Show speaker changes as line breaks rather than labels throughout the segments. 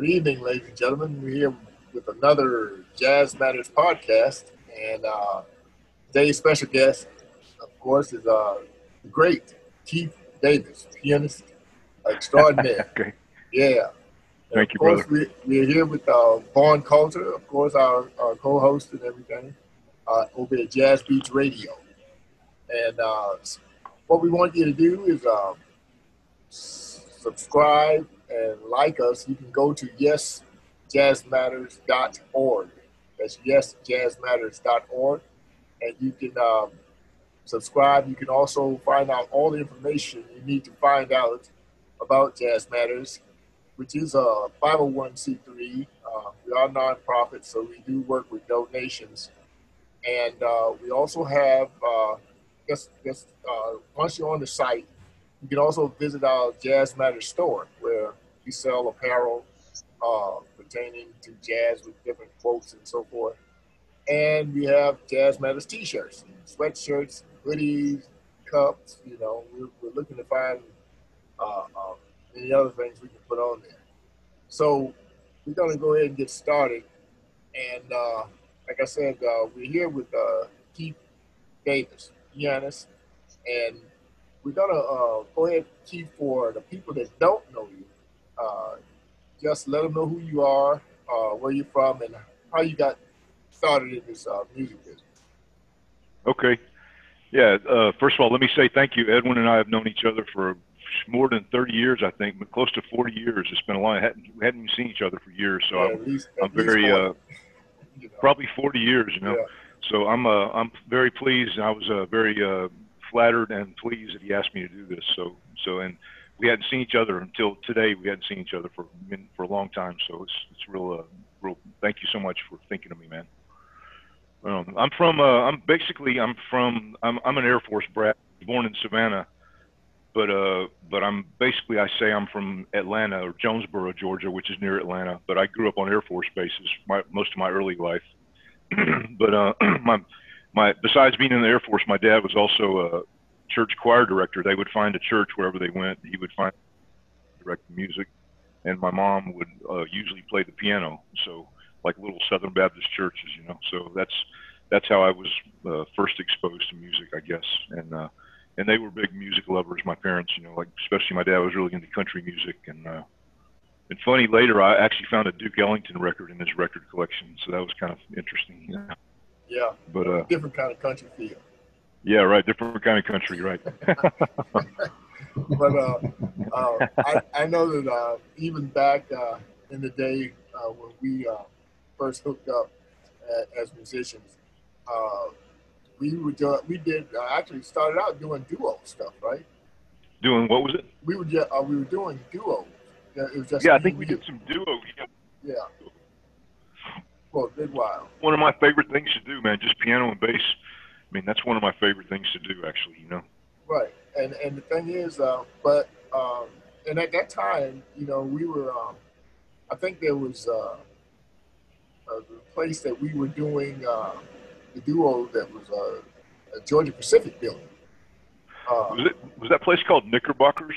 Good evening, ladies and gentlemen. We're here with another Jazz Matters podcast, and uh, today's special guest, of course, is uh, the great Keith Davis, pianist extraordinaire.
okay.
Yeah.
Thank you,
of course,
brother.
We, we're here with uh, Vaughn Coulter, of course, our, our co-host and everything, uh, over at Jazz Beats Radio. And uh, what we want you to do is um, subscribe and like us. You can go to yesjazzmatters.org. That's yesjazzmatters.org. And you can um, subscribe. You can also find out all the information you need to find out about Jazz Matters which is a 501c3. Uh, we are nonprofit, so we do work with donations. And uh, we also have, uh, just, just uh, once you're on the site, you can also visit our Jazz Matters store where we sell apparel uh, pertaining to jazz with different quotes and so forth. And we have Jazz Matters t-shirts, sweatshirts, hoodies, cups. You know, we're, we're looking to find uh, uh, any other things we can put on there. So we're gonna go ahead and get started. And uh, like I said, uh, we're here with uh, Keith Davis, pianist, and we're gonna uh, go ahead, Keith, for the people that don't know you, uh, just let them know who you are, uh, where you're from, and how you got started in this uh, music business.
Okay. Yeah. Uh, first of all, let me say thank you. Edwin and I have known each other for more than 30 years, I think, but close to 40 years. It's been a long. Hadn't, we hadn't even seen each other for years, so
Yeah,
I'm,
least-
I'm very, uh,
you know.
probably 40 years, you know.
Yeah.
So I'm, uh, I'm very pleased. and I was uh, very uh, flattered and pleased that he asked me to do this. So, so, and we hadn't seen each other until today. We hadn't seen each other for for a long time. So it's it's real, uh, real. Thank you so much for thinking of me, man. Um, I'm from. Uh, I'm basically. I'm from. I'm. I'm an Air Force brat, born in Savannah, but uh, but I'm basically. I say I'm from Atlanta or Jonesboro, Georgia, which is near Atlanta. But I grew up on Air Force bases my most of my early life. but uh, my my besides being in the Air Force, my dad was also a church choir director. They would find a church wherever they went. He would find direct music, and my mom would uh, usually play the piano. So like little Southern Baptist churches, you know. So that's that's how I was uh, first exposed to music, I guess. And uh, and they were big music lovers. My parents, you know, like especially my dad was really into country music. And uh, and funny later, I actually found a Duke Ellington record in his record collection. So that was kind of interesting. Yeah.
Yeah,
But uh,
different kind of country feel.
Yeah, right, different kind of country, right?
but uh, uh, I, I know that uh, even back uh, in the day uh, when we uh, first hooked up as musicians, uh, we would do, we did uh, actually started out doing duo stuff, right?
Doing what was it?
We would ju- uh, we were doing duo. Yeah, it was just
Yeah, I think we did some duo. Yeah.
Yeah, for a good while.
One of my favorite things to do, man, just piano and bass. I mean, that's one of my favorite things to do, actually. You know.
Right, and and the thing is, uh, but um, and at that time, you know, we were. Um, I think there was uh, a place that we were doing uh, the duo that was uh, a Georgia Pacific building. Uh,
Was it was that place called Knickerbockers?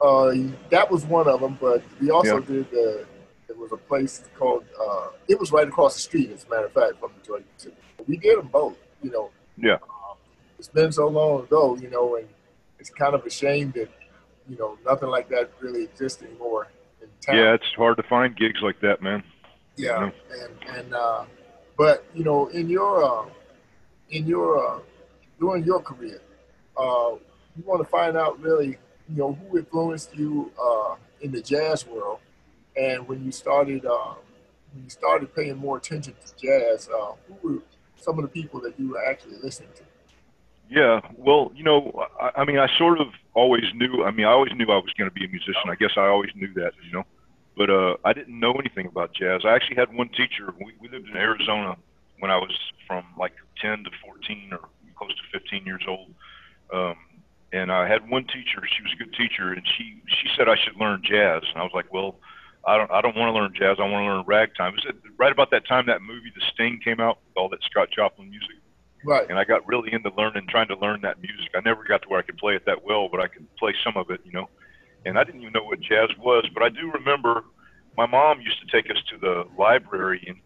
uh, that was one of them, but we also
Yeah.
did. the. It was a place called. Uh, it was right across the street, as a matter of fact, from the Georgia Pacific. We did them both. You know,
Yeah.
um, it's been so long ago, you know, and it's kind of a shame that, you know, nothing like that really exists anymore in town.
Yeah, it's hard to find gigs like that, man.
Yeah, and and uh, but you know, in your uh, in your uh, during your career, uh, you want to find out really, you know, who influenced you uh, in the jazz world, and when you started uh, when you started paying more attention to jazz, uh, who were some of the people that you actually listening to?
Yeah, well, you know, I, I mean, I sort of always knew. I mean, I always knew I was going to be a musician. I guess I always knew that, you know. But uh, I didn't know anything about jazz. I actually had one teacher. We, we lived in Arizona when I was from like 10 to 14 or close to 15 years old. Um, and I had one teacher. She was a good teacher, and she she said I should learn jazz. And I was like, well, I don't I don't want to learn jazz. I want to learn ragtime. It was right about that time that movie The Sting came out with all that Scott Joplin music
Right.
and I got really into learning, trying to learn that music. I never got to where I could play it that well, but I could play some of it, you know. And I didn't even know what jazz was, but I do remember my mom used to take us to the library in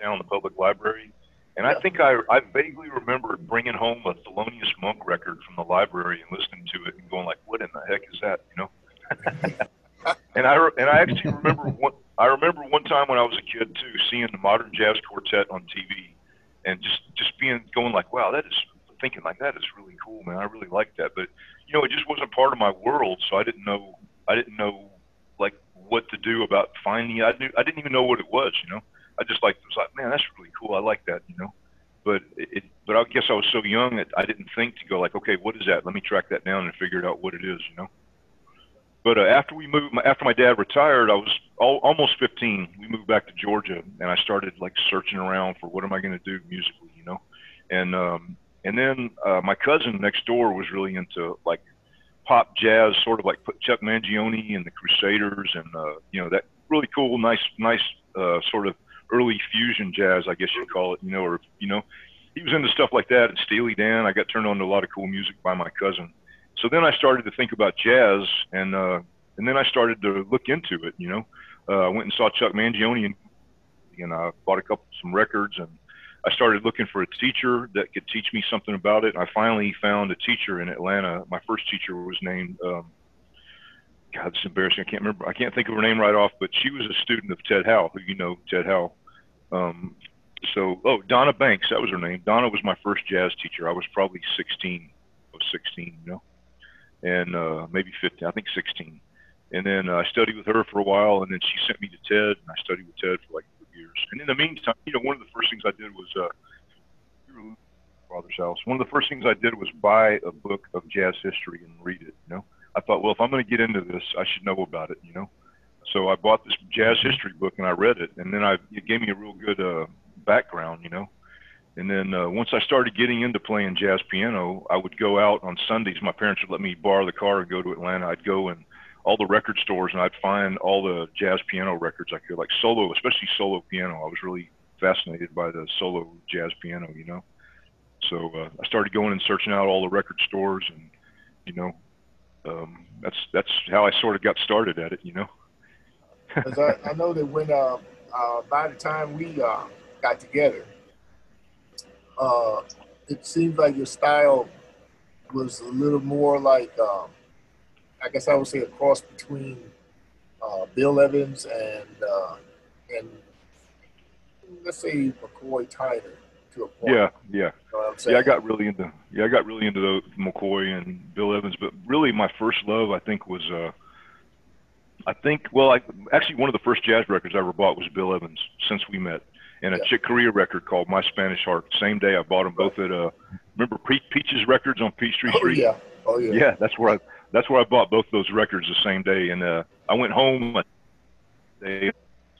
town, the public library, and I think I I vaguely remember bringing home a Thelonious Monk record from the library and listening to it and going like, "What in the heck is that?" You know. and I and I actually remember one. I remember one time when I was a kid too, seeing the Modern Jazz Quartet on TV, and just just being going like, "Wow, that is." Thinking like that is really cool, man. I really like that, but you know, it just wasn't part of my world, so I didn't know. I didn't know like what to do about finding. I knew I didn't even know what it was. You know, I just like was like, man, that's really cool. I like that. You know, but it. But I guess I was so young that I didn't think to go like, okay, what is that? Let me track that down and figure out what it is. You know. But uh, after we moved, after my dad retired, I was all, almost 15. We moved back to Georgia, and I started like searching around for what am I going to do musically, you know. And um, and then uh, my cousin next door was really into like pop jazz, sort of like Chuck Mangione and the Crusaders, and uh, you know that really cool, nice, nice uh, sort of early fusion jazz, I guess you'd call it, you know, or you know, he was into stuff like that. And Steely Dan, I got turned on to a lot of cool music by my cousin so then I started to think about jazz, and uh, and then I started to look into it. You know, uh, I went and saw Chuck Mangione, and and I bought a couple some records, and I started looking for a teacher that could teach me something about it. I finally found a teacher in Atlanta. My first teacher was named. Um, God, it's embarrassing. I can't remember. I can't think of her name right off, but she was a student of Ted Howe, who you know, Ted Howe. Um, so, oh, Donna Banks, that was her name. Donna was my first jazz teacher. I was probably 16. I was 16, you know and uh, maybe 15, I think 16. And then uh, I studied with her for a while, and then she sent me to Ted, and I studied with Ted for like three years. And in the meantime, you know, one of the first things I did was uh, father's house. One of the first things I did was buy a book of jazz history and read it. You know, I thought, well, if I'm going to get into this, I should know about it. You know, so I bought this jazz history book and I read it, and then I it gave me a real good uh, background. You know, and then uh, once I started getting into playing jazz piano, I would go out on Sundays. My parents would let me borrow the car and go to Atlanta. I'd go and all the record stores and I'd find all the jazz piano records I could, like solo, especially solo piano. I was really fascinated by the solo jazz piano, you know. So uh, I started going and searching out all the record stores, and you know, um, that's that's how I sort of got started at it, you know.
I, I, know that when uh, uh, by the time we uh, got together, uh, it seems like your style was a little more like, um, I guess I would say a cross between uh, Bill Evans and uh, and let's say McCoy Tyner to a point.
Yeah, yeah, you know yeah. I got really into yeah, I got really into the McCoy and Bill Evans, but really my first love I think was. Uh, I think, well, I, actually, one of the first jazz records I ever bought was Bill Evans. Since we met, and a yeah. Chick Corea record called My Spanish Heart. Same day I bought them both at uh remember Pe- Peaches Records on Peachtree Street.
oh, Yeah, oh yeah.
Yeah, that's where I that's where I bought both those records the same day. And uh I went home. They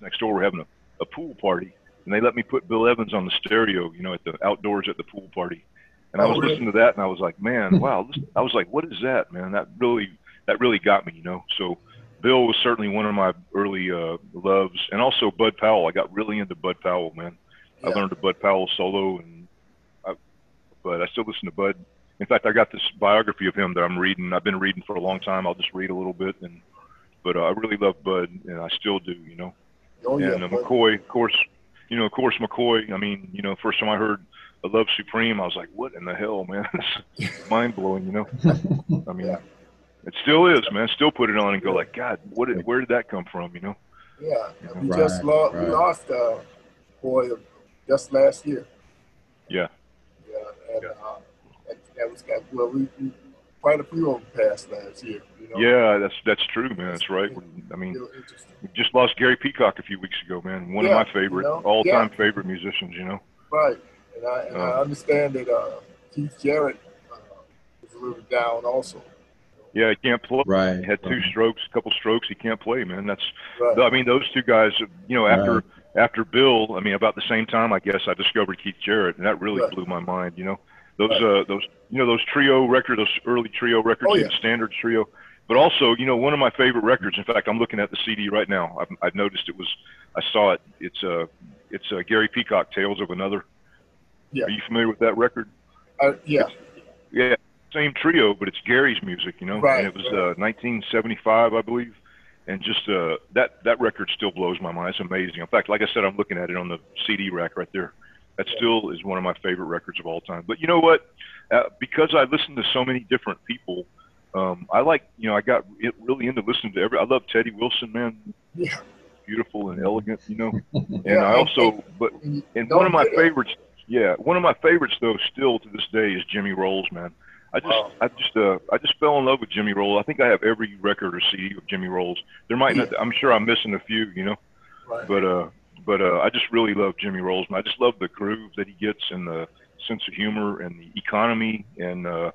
next door were having a, a pool party, and they let me put Bill Evans on the stereo. You know, at the outdoors at the pool party. And I was oh, listening to that, and I was like, man, wow! This, I was like, what is that, man? That really, that really got me, you know. So Bill was certainly one of my early uh, loves, and also Bud Powell. I got really into Bud Powell, man. Yeah. I learned a Bud Powell solo, and I, but I still listen to Bud. In fact, I got this biography of him that I'm reading. I've been reading for a long time. I'll just read a little bit, and but uh, I really love Bud, and I still do. You know,
oh, yeah,
and uh, McCoy, of course. You know, of course, McCoy. I mean, you know, first time I heard "A Love Supreme," I was like, "What in the hell, man? it's mind blowing." You know, I mean. Yeah it still is, man. Still put it on and go like, God, what? Did, where did that come from? You know?
Yeah, we right, just lost. Right. We lost uh, boy just last year.
Yeah.
Yeah, and yeah. Uh, that, that, was got well. We, we, quite a few of them passed last year. You know?
Yeah, that's that's true, man. That's right. I mean, we just lost Gary Peacock a few weeks ago, man. One yeah, of my favorite, you know? all-time yeah. favorite musicians. You know.
Right, and I, and uh, I understand that uh, Keith Jarrett uh, was a little down also.
Yeah, he can't play.
Right.
He had two strokes, a couple strokes. He can't play, man. That's. Right. I mean, those two guys. You know, after right. after Bill, I mean, about the same time, I guess I discovered Keith Jarrett, and that really right. blew my mind. You know, those uh those you know those trio records, those early trio records,
oh, yeah.
standard trio. But also, you know, one of my favorite records. In fact, I'm looking at the CD right now. I've, I've noticed it was. I saw it. It's uh, it's uh, Gary Peacock, Tales of Another.
Yeah.
Are you familiar with that record?
Uh, yeah.
It's, yeah same trio, but it's Gary's music, you know.
Right,
and it was
right.
uh, 1975, I believe. and just uh, that that record still blows my mind. It's amazing. In fact, like I said, I'm looking at it on the CD rack right there. That yeah. still is one of my favorite records of all time. But you know what? Uh, because I listen to so many different people, um, I like you know I got really into listening to every. I love Teddy Wilson, man.
Yeah.
Beautiful and elegant, you know. And yeah, I also, but and one of my favorites, yeah, one of my favorites though, still to this day is Jimmy Rowles, man. I just, wow. I just, uh, I just fell in love with Jimmy Rowles. I think I have every record or CD of Jimmy Rowles. There might yeah. not, I'm sure I'm missing a few, you know, right. but, uh, but uh, I just really love Jimmy Rowles. I just love the groove that he gets and the sense of humor and the economy and uh,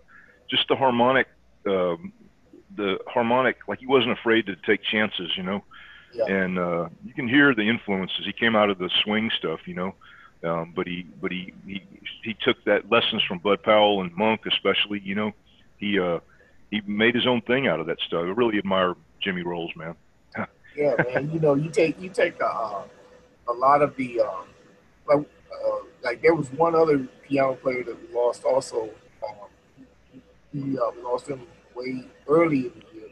just the harmonic, um, the harmonic. Like he wasn't afraid to take chances, you know. Yeah. And uh, you can hear the influences. He came out of the swing stuff, you know. Um, but he, but he, he, he took that lessons from Bud Powell and Monk, especially. You know, he, uh, he made his own thing out of that stuff. I really admire Jimmy Rowles, man.
yeah, man. You know, you take you take uh, a lot of the um, like, uh, like there was one other piano player that we lost also. Um, he uh, we lost him way early in the year.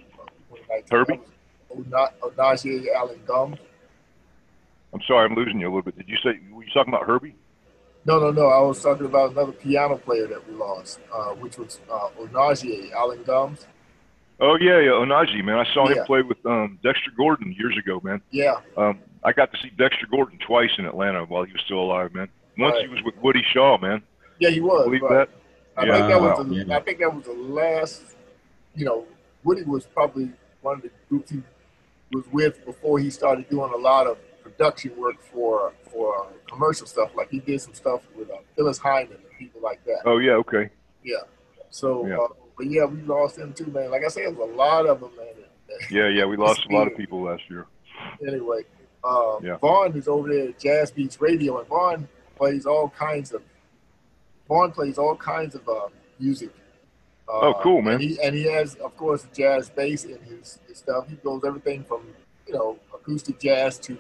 Uh,
Herbie.
Onaje Allen Gumbs.
I'm sorry, I'm losing you a little bit. Did you say were you talking about Herbie?
No, no, no. I was talking about another piano player that we lost, uh, which was uh, Onaje Allen Gumbs.
Oh yeah, yeah, Onaje, man. I saw yeah. him play with um, Dexter Gordon years ago, man.
Yeah.
Um, I got to see Dexter Gordon twice in Atlanta while he was still alive, man. Once right. he was with Woody Shaw, man.
Yeah, he was.
Believe right. that?
I yeah. think that was the, yeah. I think that was the last. You know, Woody was probably one of the groups he was with before he started doing a lot of production work for for uh, commercial stuff. Like he did some stuff with uh, Phyllis Hyman and people like that.
Oh yeah, okay.
Yeah. So, yeah. Uh, but yeah, we lost him too, man. Like I said, it was a lot of them, man.
Yeah, yeah, we lost a lot of people last year.
Anyway, um, yeah. Vaughn is over there at Jazz Beats Radio, and Vaughn plays all kinds of Vaughn plays all kinds of uh, music.
Uh, oh, cool, man!
And he, and he, has, of course, jazz bass in his, his, stuff. He goes everything from you know acoustic jazz to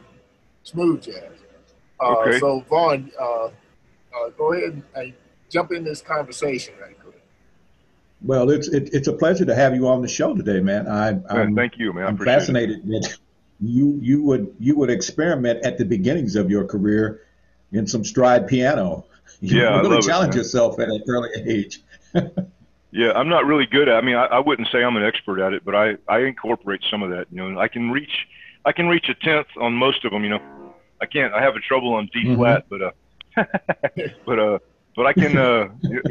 smooth jazz. Uh, okay. So Vaughn, uh, uh, go ahead and jump in this conversation right quick.
Well, it's it, it's a pleasure to have you on the show today, man. I,
I'm, thank you, man.
I'm fascinated it. that you you would you would experiment at the beginnings of your career in some stride piano. You
yeah,
really
I
challenge
it,
yourself at an early age.
yeah, I'm not really good at. I mean, I, I wouldn't say I'm an expert at it, but I I incorporate some of that. You know, I can reach I can reach a tenth on most of them. You know, I can't. I have a trouble on D mm-hmm. flat, but uh, but uh, but I can. Uh,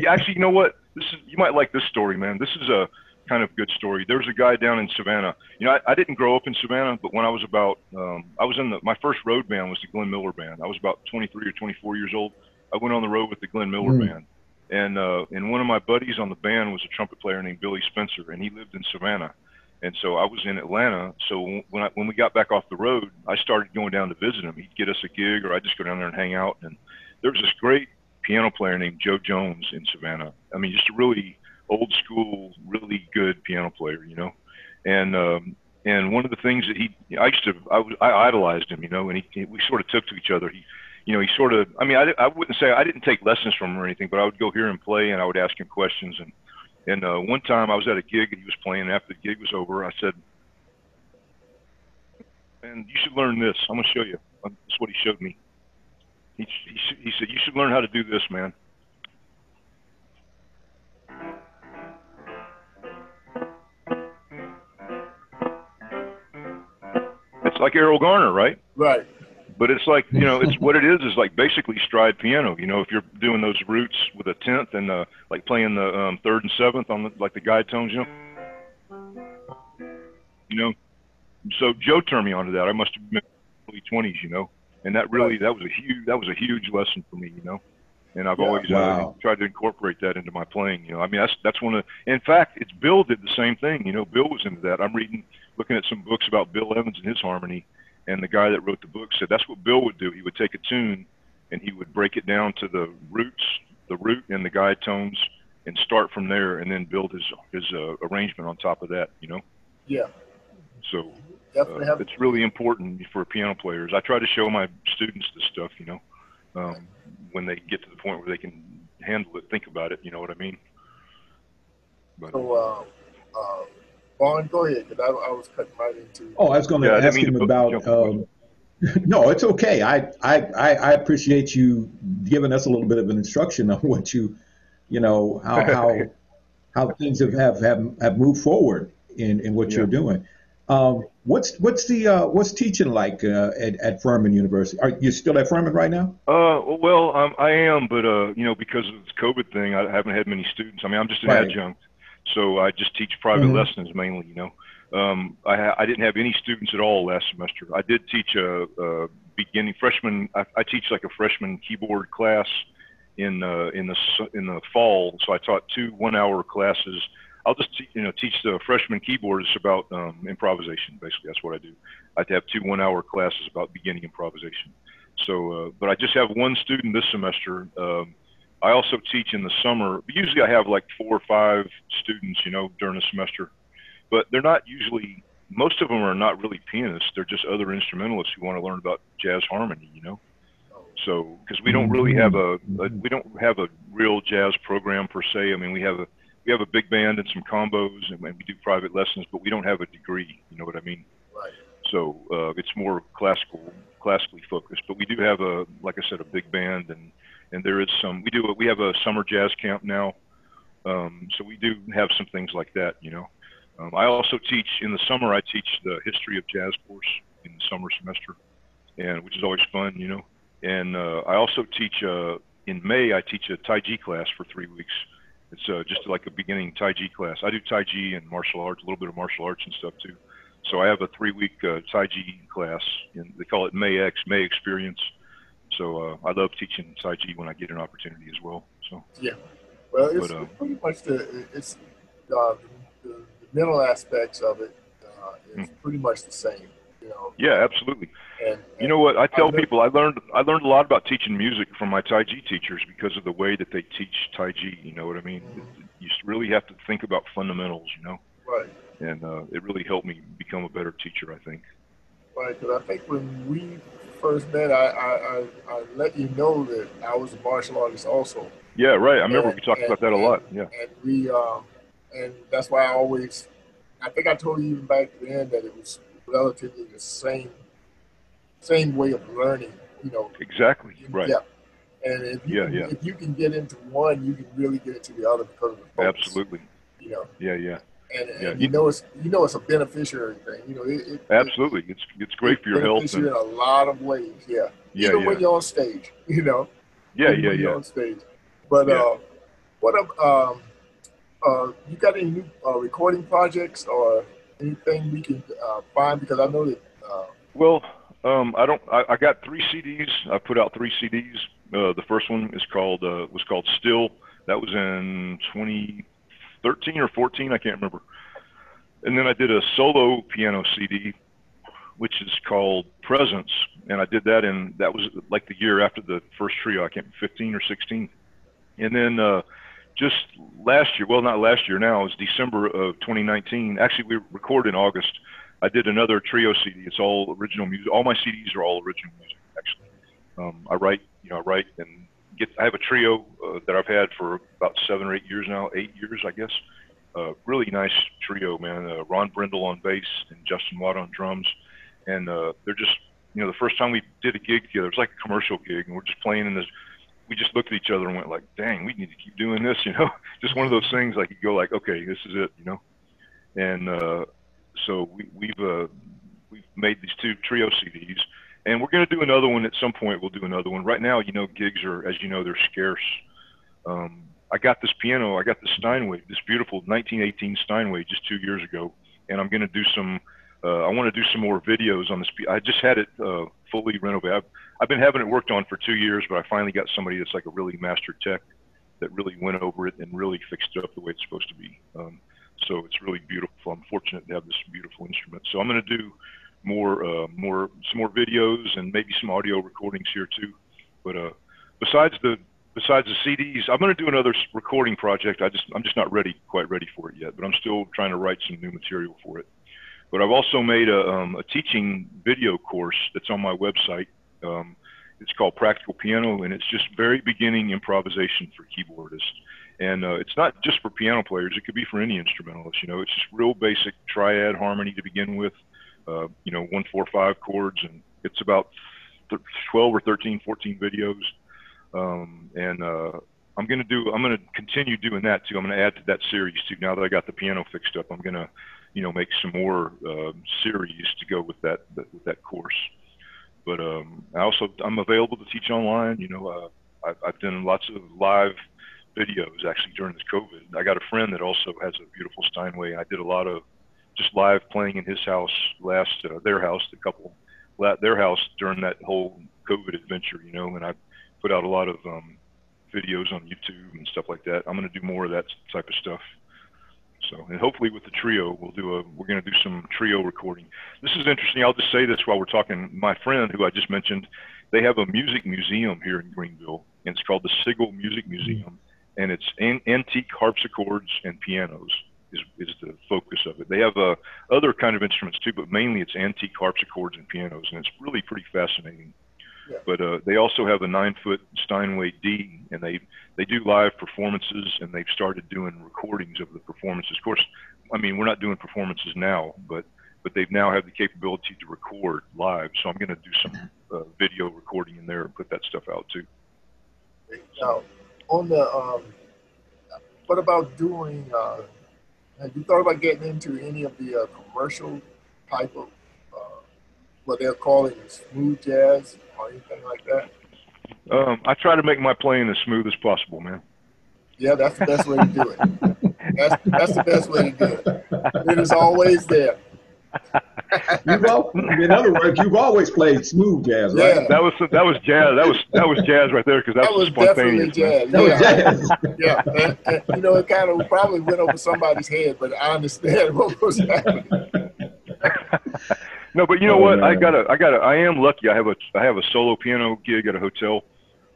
actually, you know what? This is you might like this story, man. This is a kind of good story. There was a guy down in Savannah. You know, I, I didn't grow up in Savannah, but when I was about, um, I was in the my first road band was the Glenn Miller band. I was about 23 or 24 years old. I went on the road with the Glenn Miller mm. band, and uh, and one of my buddies on the band was a trumpet player named Billy Spencer, and he lived in Savannah. And so I was in Atlanta. So when I, when we got back off the road, I started going down to visit him. He'd get us a gig, or I'd just go down there and hang out. And there was this great piano player named Joe Jones in Savannah. I mean, just a really old school, really good piano player, you know. And um, and one of the things that he, I used to, I, I idolized him, you know, and he, we sort of took to each other. He, you know, he sort of, I mean, I, I wouldn't say I didn't take lessons from him or anything, but I would go hear him play and I would ask him questions. And and uh, one time I was at a gig and he was playing. After the gig was over, I said, "And you should learn this. I'm gonna show you." That's what he showed me. He, he, he said, "You should learn how to do this, man." It's like Erroll Garner, right?
Right
but it's like you know it's what it is is like basically stride piano you know if you're doing those roots with a tenth and uh like playing the um third and seventh on the like the guide tones you know you know so joe turned me onto that i must have been early 20s you know and that really that was a huge that was a huge lesson for me you know and I've yeah, always uh, wow. uh, tried to incorporate that into my playing. You know, I mean, that's that's one of. In fact, it's Bill did the same thing. You know, Bill was into that. I'm reading, looking at some books about Bill Evans and his harmony, and the guy that wrote the book said that's what Bill would do. He would take a tune and he would break it down to the roots, the root and the guide tones, and start from there, and then build his his uh, arrangement on top of that. You know.
Yeah.
So Definitely uh, it's really important for piano players. I try to show my students this stuff. You know, um, when they get to the point where they can handle it, think about it. You know what I mean?
But, so, uh, uh Vaughn, go ahead, because I, I, was cutting right into.
Oh, I was going to yeah, ask him about. Um, no, it's okay. I, I I appreciate you giving us a little bit of an instruction on what you, you know, how how how things have have have, have moved forward in in what yeah. you're doing. Um, what's what's the uh, what's teaching like uh, at, at Furman University? Are you still at Furman right now?
Uh, well, um, I am, but uh, you know, because of this COVID thing, I haven't had many students. I mean, I'm just an right. adjunct, so I just teach private mm-hmm. lessons mainly. You know, um, I, ha- I didn't have any students at all last semester. I did teach a, a beginning freshman. I, I teach like a freshman keyboard class in uh, in the in the fall, so I taught two one-hour classes I'll just you know teach the freshman keyboardists about um, improvisation. Basically, that's what I do. I have two one-hour classes about beginning improvisation. So, uh, but I just have one student this semester. Um, I also teach in the summer. Usually, I have like four or five students, you know, during the semester, but they're not usually. Most of them are not really pianists. They're just other instrumentalists who want to learn about jazz harmony, you know. So, because we don't really have a, a we don't have a real jazz program per se. I mean, we have a we have a big band and some combos, and, and we do private lessons, but we don't have a degree. You know what I mean?
Right.
So uh, it's more classical, classically focused. But we do have a, like I said, a big band, and and there is some. We do. We have a summer jazz camp now, um, so we do have some things like that. You know. Um, I also teach in the summer. I teach the history of jazz course in the summer semester, and which is always fun. You know. And uh, I also teach uh, in May. I teach a Tai Chi class for three weeks it's uh, just like a beginning Tai Chi class. I do Tai Chi and martial arts, a little bit of martial arts and stuff too. So I have a three-week uh, Chi class, and they call it May X, May Experience. So uh, I love teaching Taiji when I get an opportunity as well. So
yeah, well, it's but, uh, pretty much the it's uh, the, the, mental aspects of it uh, is hmm. pretty much the same. You know.
Yeah, absolutely. And, you know what? I tell I people I learned I learned a lot about teaching music from my Tai Chi teachers because of the way that they teach Tai Chi. You know what I mean? Mm-hmm. You really have to think about fundamentals. You know.
Right.
And uh, it really helped me become a better teacher. I think.
Right, because I think when we first met, I, I, I, I, let you know that I was a martial artist also.
Yeah, right. I remember and, we talked and, about that a
and,
lot. Yeah.
And we, um, and that's why I always, I think I told you even back then that it was relatively the same same way of learning, you know.
Exactly. Right.
Yeah. And if you,
yeah,
can,
yeah.
if you can get into one, you can really get into the other because of the focus.
Absolutely.
You know.
Yeah, yeah.
And, and yeah. you know it's you know it's a beneficiary thing. You know, it, it
absolutely. It's it's great for your health.
And, in a lot of ways. Yeah.
Yeah.
Even
yeah.
when you're on stage, you know.
Yeah, yeah, yeah.
on stage, but yeah. uh, what um, uh, you got any new uh, recording projects or anything we can uh, find? Because I know that. Uh,
well, um, I don't. I, I got three CDs. I put out three CDs. Uh, the first one is called uh, was called Still. That was in 2013 or 14. I can't remember. And then I did a solo piano CD, which is called Presence, and I did that in that was like the year after the first trio. I can't 15 or 16. And then uh, just last year, well, not last year now, it was December of 2019. Actually, we recorded in August. I did another trio CD. It's all original music. All my CDs are all original music, actually. Um, I write, you know, I write and get. I have a trio uh, that I've had for about seven or eight years now. Eight years, I guess. Uh, really nice trio, man. Uh, Ron Brendle on bass and Justin Watt on drums, and uh, they're just, you know, the first time we did a gig together, it was like a commercial gig, and we're just playing in this. We just looked at each other and went like, "Dang, we need to keep doing this," you know. just one of those things like you go like, "Okay, this is it," you know. And uh, so we, we've uh, we've made these two trio CDs, and we're going to do another one at some point. We'll do another one. Right now, you know, gigs are, as you know, they're scarce. Um, I got this piano. I got the Steinway, this beautiful 1918 Steinway, just two years ago, and I'm going to do some. Uh, I want to do some more videos on this. I just had it uh, fully renovated. I've, I've been having it worked on for two years, but I finally got somebody that's like a really master tech that really went over it and really fixed it up the way it's supposed to be. Um, so it's really beautiful. I'm fortunate to have this beautiful instrument. So I'm going to do more, uh, more, some more videos and maybe some audio recordings here too. But uh, besides the besides the CDs, I'm going to do another recording project. I just I'm just not ready, quite ready for it yet. But I'm still trying to write some new material for it. But I've also made a, um, a teaching video course that's on my website. Um, it's called Practical Piano, and it's just very beginning improvisation for keyboardists and uh, it's not just for piano players. It could be for any instrumentalist. You know, it's just real basic triad harmony to begin with. Uh, you know, one, four, five chords, and it's about 12 or 13, 14 videos. Um, and uh, I'm going to do. I'm going to continue doing that too. I'm going to add to that series too. Now that I got the piano fixed up, I'm going to, you know, make some more uh, series to go with that with that course. But um, I also I'm available to teach online. You know, uh, I've, I've done lots of live videos actually during this COVID. I got a friend that also has a beautiful Steinway. I did a lot of just live playing in his house last uh, their house the couple their house during that whole COVID adventure. You know, and I put out a lot of um, videos on YouTube and stuff like that. I'm going to do more of that type of stuff. So, and hopefully with the trio, we'll do a, we're going to do some trio recording. This is interesting. I'll just say this while we're talking. My friend, who I just mentioned, they have a music museum here in Greenville, and it's called the Sigal Music Museum, and it's an, antique harpsichords and pianos is, is the focus of it. They have uh, other kind of instruments too, but mainly it's antique harpsichords and pianos, and it's really pretty fascinating. But uh, they also have a nine foot Steinway D, and they they do live performances, and they've started doing recordings of the performances. Of course, I mean we're not doing performances now, but but they've now have the capability to record live. So I'm going to do some uh, video recording in there and put that stuff out too.
Now, on the um, what about doing? Uh, have you thought about getting into any of the uh, commercial type of uh, what they're calling smooth jazz? or anything like that?
Um, I try to make my playing as smooth as possible, man.
Yeah, that's the best way to do it. That's that's the best way to do it. It is always there.
You've all, in other words, you've always played smooth jazz, right?
Yeah. That was that was jazz. That was that was jazz right there because that,
that, was,
spontaneous.
jazz.
That yeah. was jazz.
yeah, and, and, you know, it kind of probably went over somebody's head, but I understand what was happening.
No, but you know oh, what? Man. I got a, I got a, I am lucky. I have a, I have a solo piano gig at a hotel.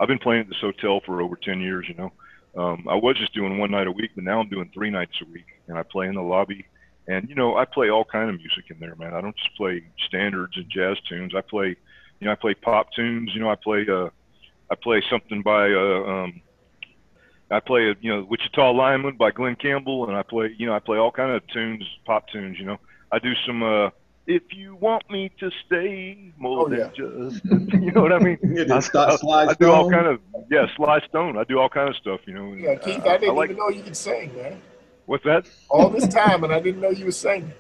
I've been playing at this hotel for over 10 years, you know. Um, I was just doing one night a week, but now I'm doing three nights a week and I play in the lobby and, you know, I play all kind of music in there, man. I don't just play standards and jazz tunes. I play, you know, I play pop tunes, you know, I play, uh, I play something by, uh, um, I play, a, you know, Wichita Lineman by Glen Campbell, and I play, you know, I play all kind of tunes, pop tunes. You know, I do some, uh, if you want me to stay more oh, than yeah. just, you know what I mean?
I, I,
I, do all kind of, yeah, Sly Stone. I do all kind of stuff, you know.
Yeah, Keith, I, I didn't like, even know you could sing, man.
What's that?
All this time, and I didn't know you were singing.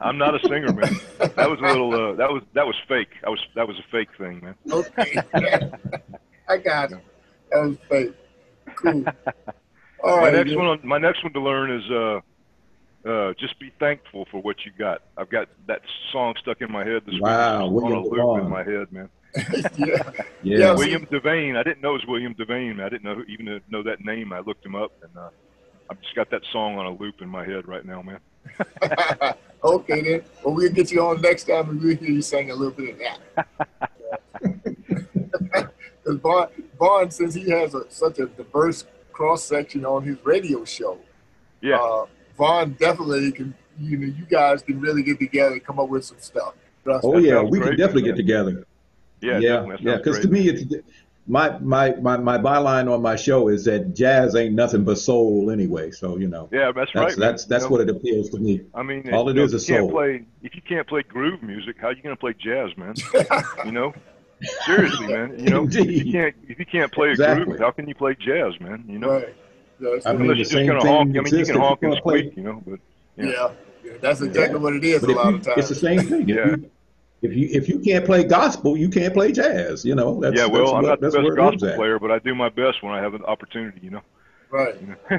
I'm not a singer, man. that was a little. Uh, that was that was fake. I was that was a fake thing, man.
Okay, I got it. That was fake. Cool.
All my right, next one. My next one to learn is uh, uh, just be thankful for what you got. I've got that song stuck in my head this
wow,
week. on a loop in my head, man.
yeah.
yeah. William Devane. I didn't know it was William Devane. I didn't know even know that name. I looked him up, and uh, I've just got that song on a loop in my head right now, man.
okay, then. Well, we'll get you on next time, and we'll hear you sing a little bit of that. Because Vaughn, Vaughn, since he has a, such a diverse cross section on his radio show,
yeah. Uh,
Vaughn definitely can. You know, you guys can really get together and come up with some stuff.
Trust oh yeah, we can definitely get together.
Yeah,
yeah, yeah. Because to me, it's my, my my my byline on my show is that jazz ain't nothing but soul anyway. So you know.
Yeah, that's,
that's
right.
That's that's,
you
what it appeals to me.
I mean,
all it is is soul.
Play, if you can't play groove music, how are you going to play jazz, man? you know. Seriously, man. You know, if you can't if you can't play exactly. a groove, how can you play jazz, man? You know.
Right.
I mean, Unless you're just gonna honk. I mean, you can honk and
squeak, you know, but
yeah. yeah. yeah that's exactly yeah. what it is but a lot
you,
of times.
It's the same thing. yeah. If you, if you can't play gospel, you can't play jazz. You know. That's,
yeah. Well,
that's
I'm
what,
not the best gospel player, but I do my best when I have an opportunity. You know.
Right. You know?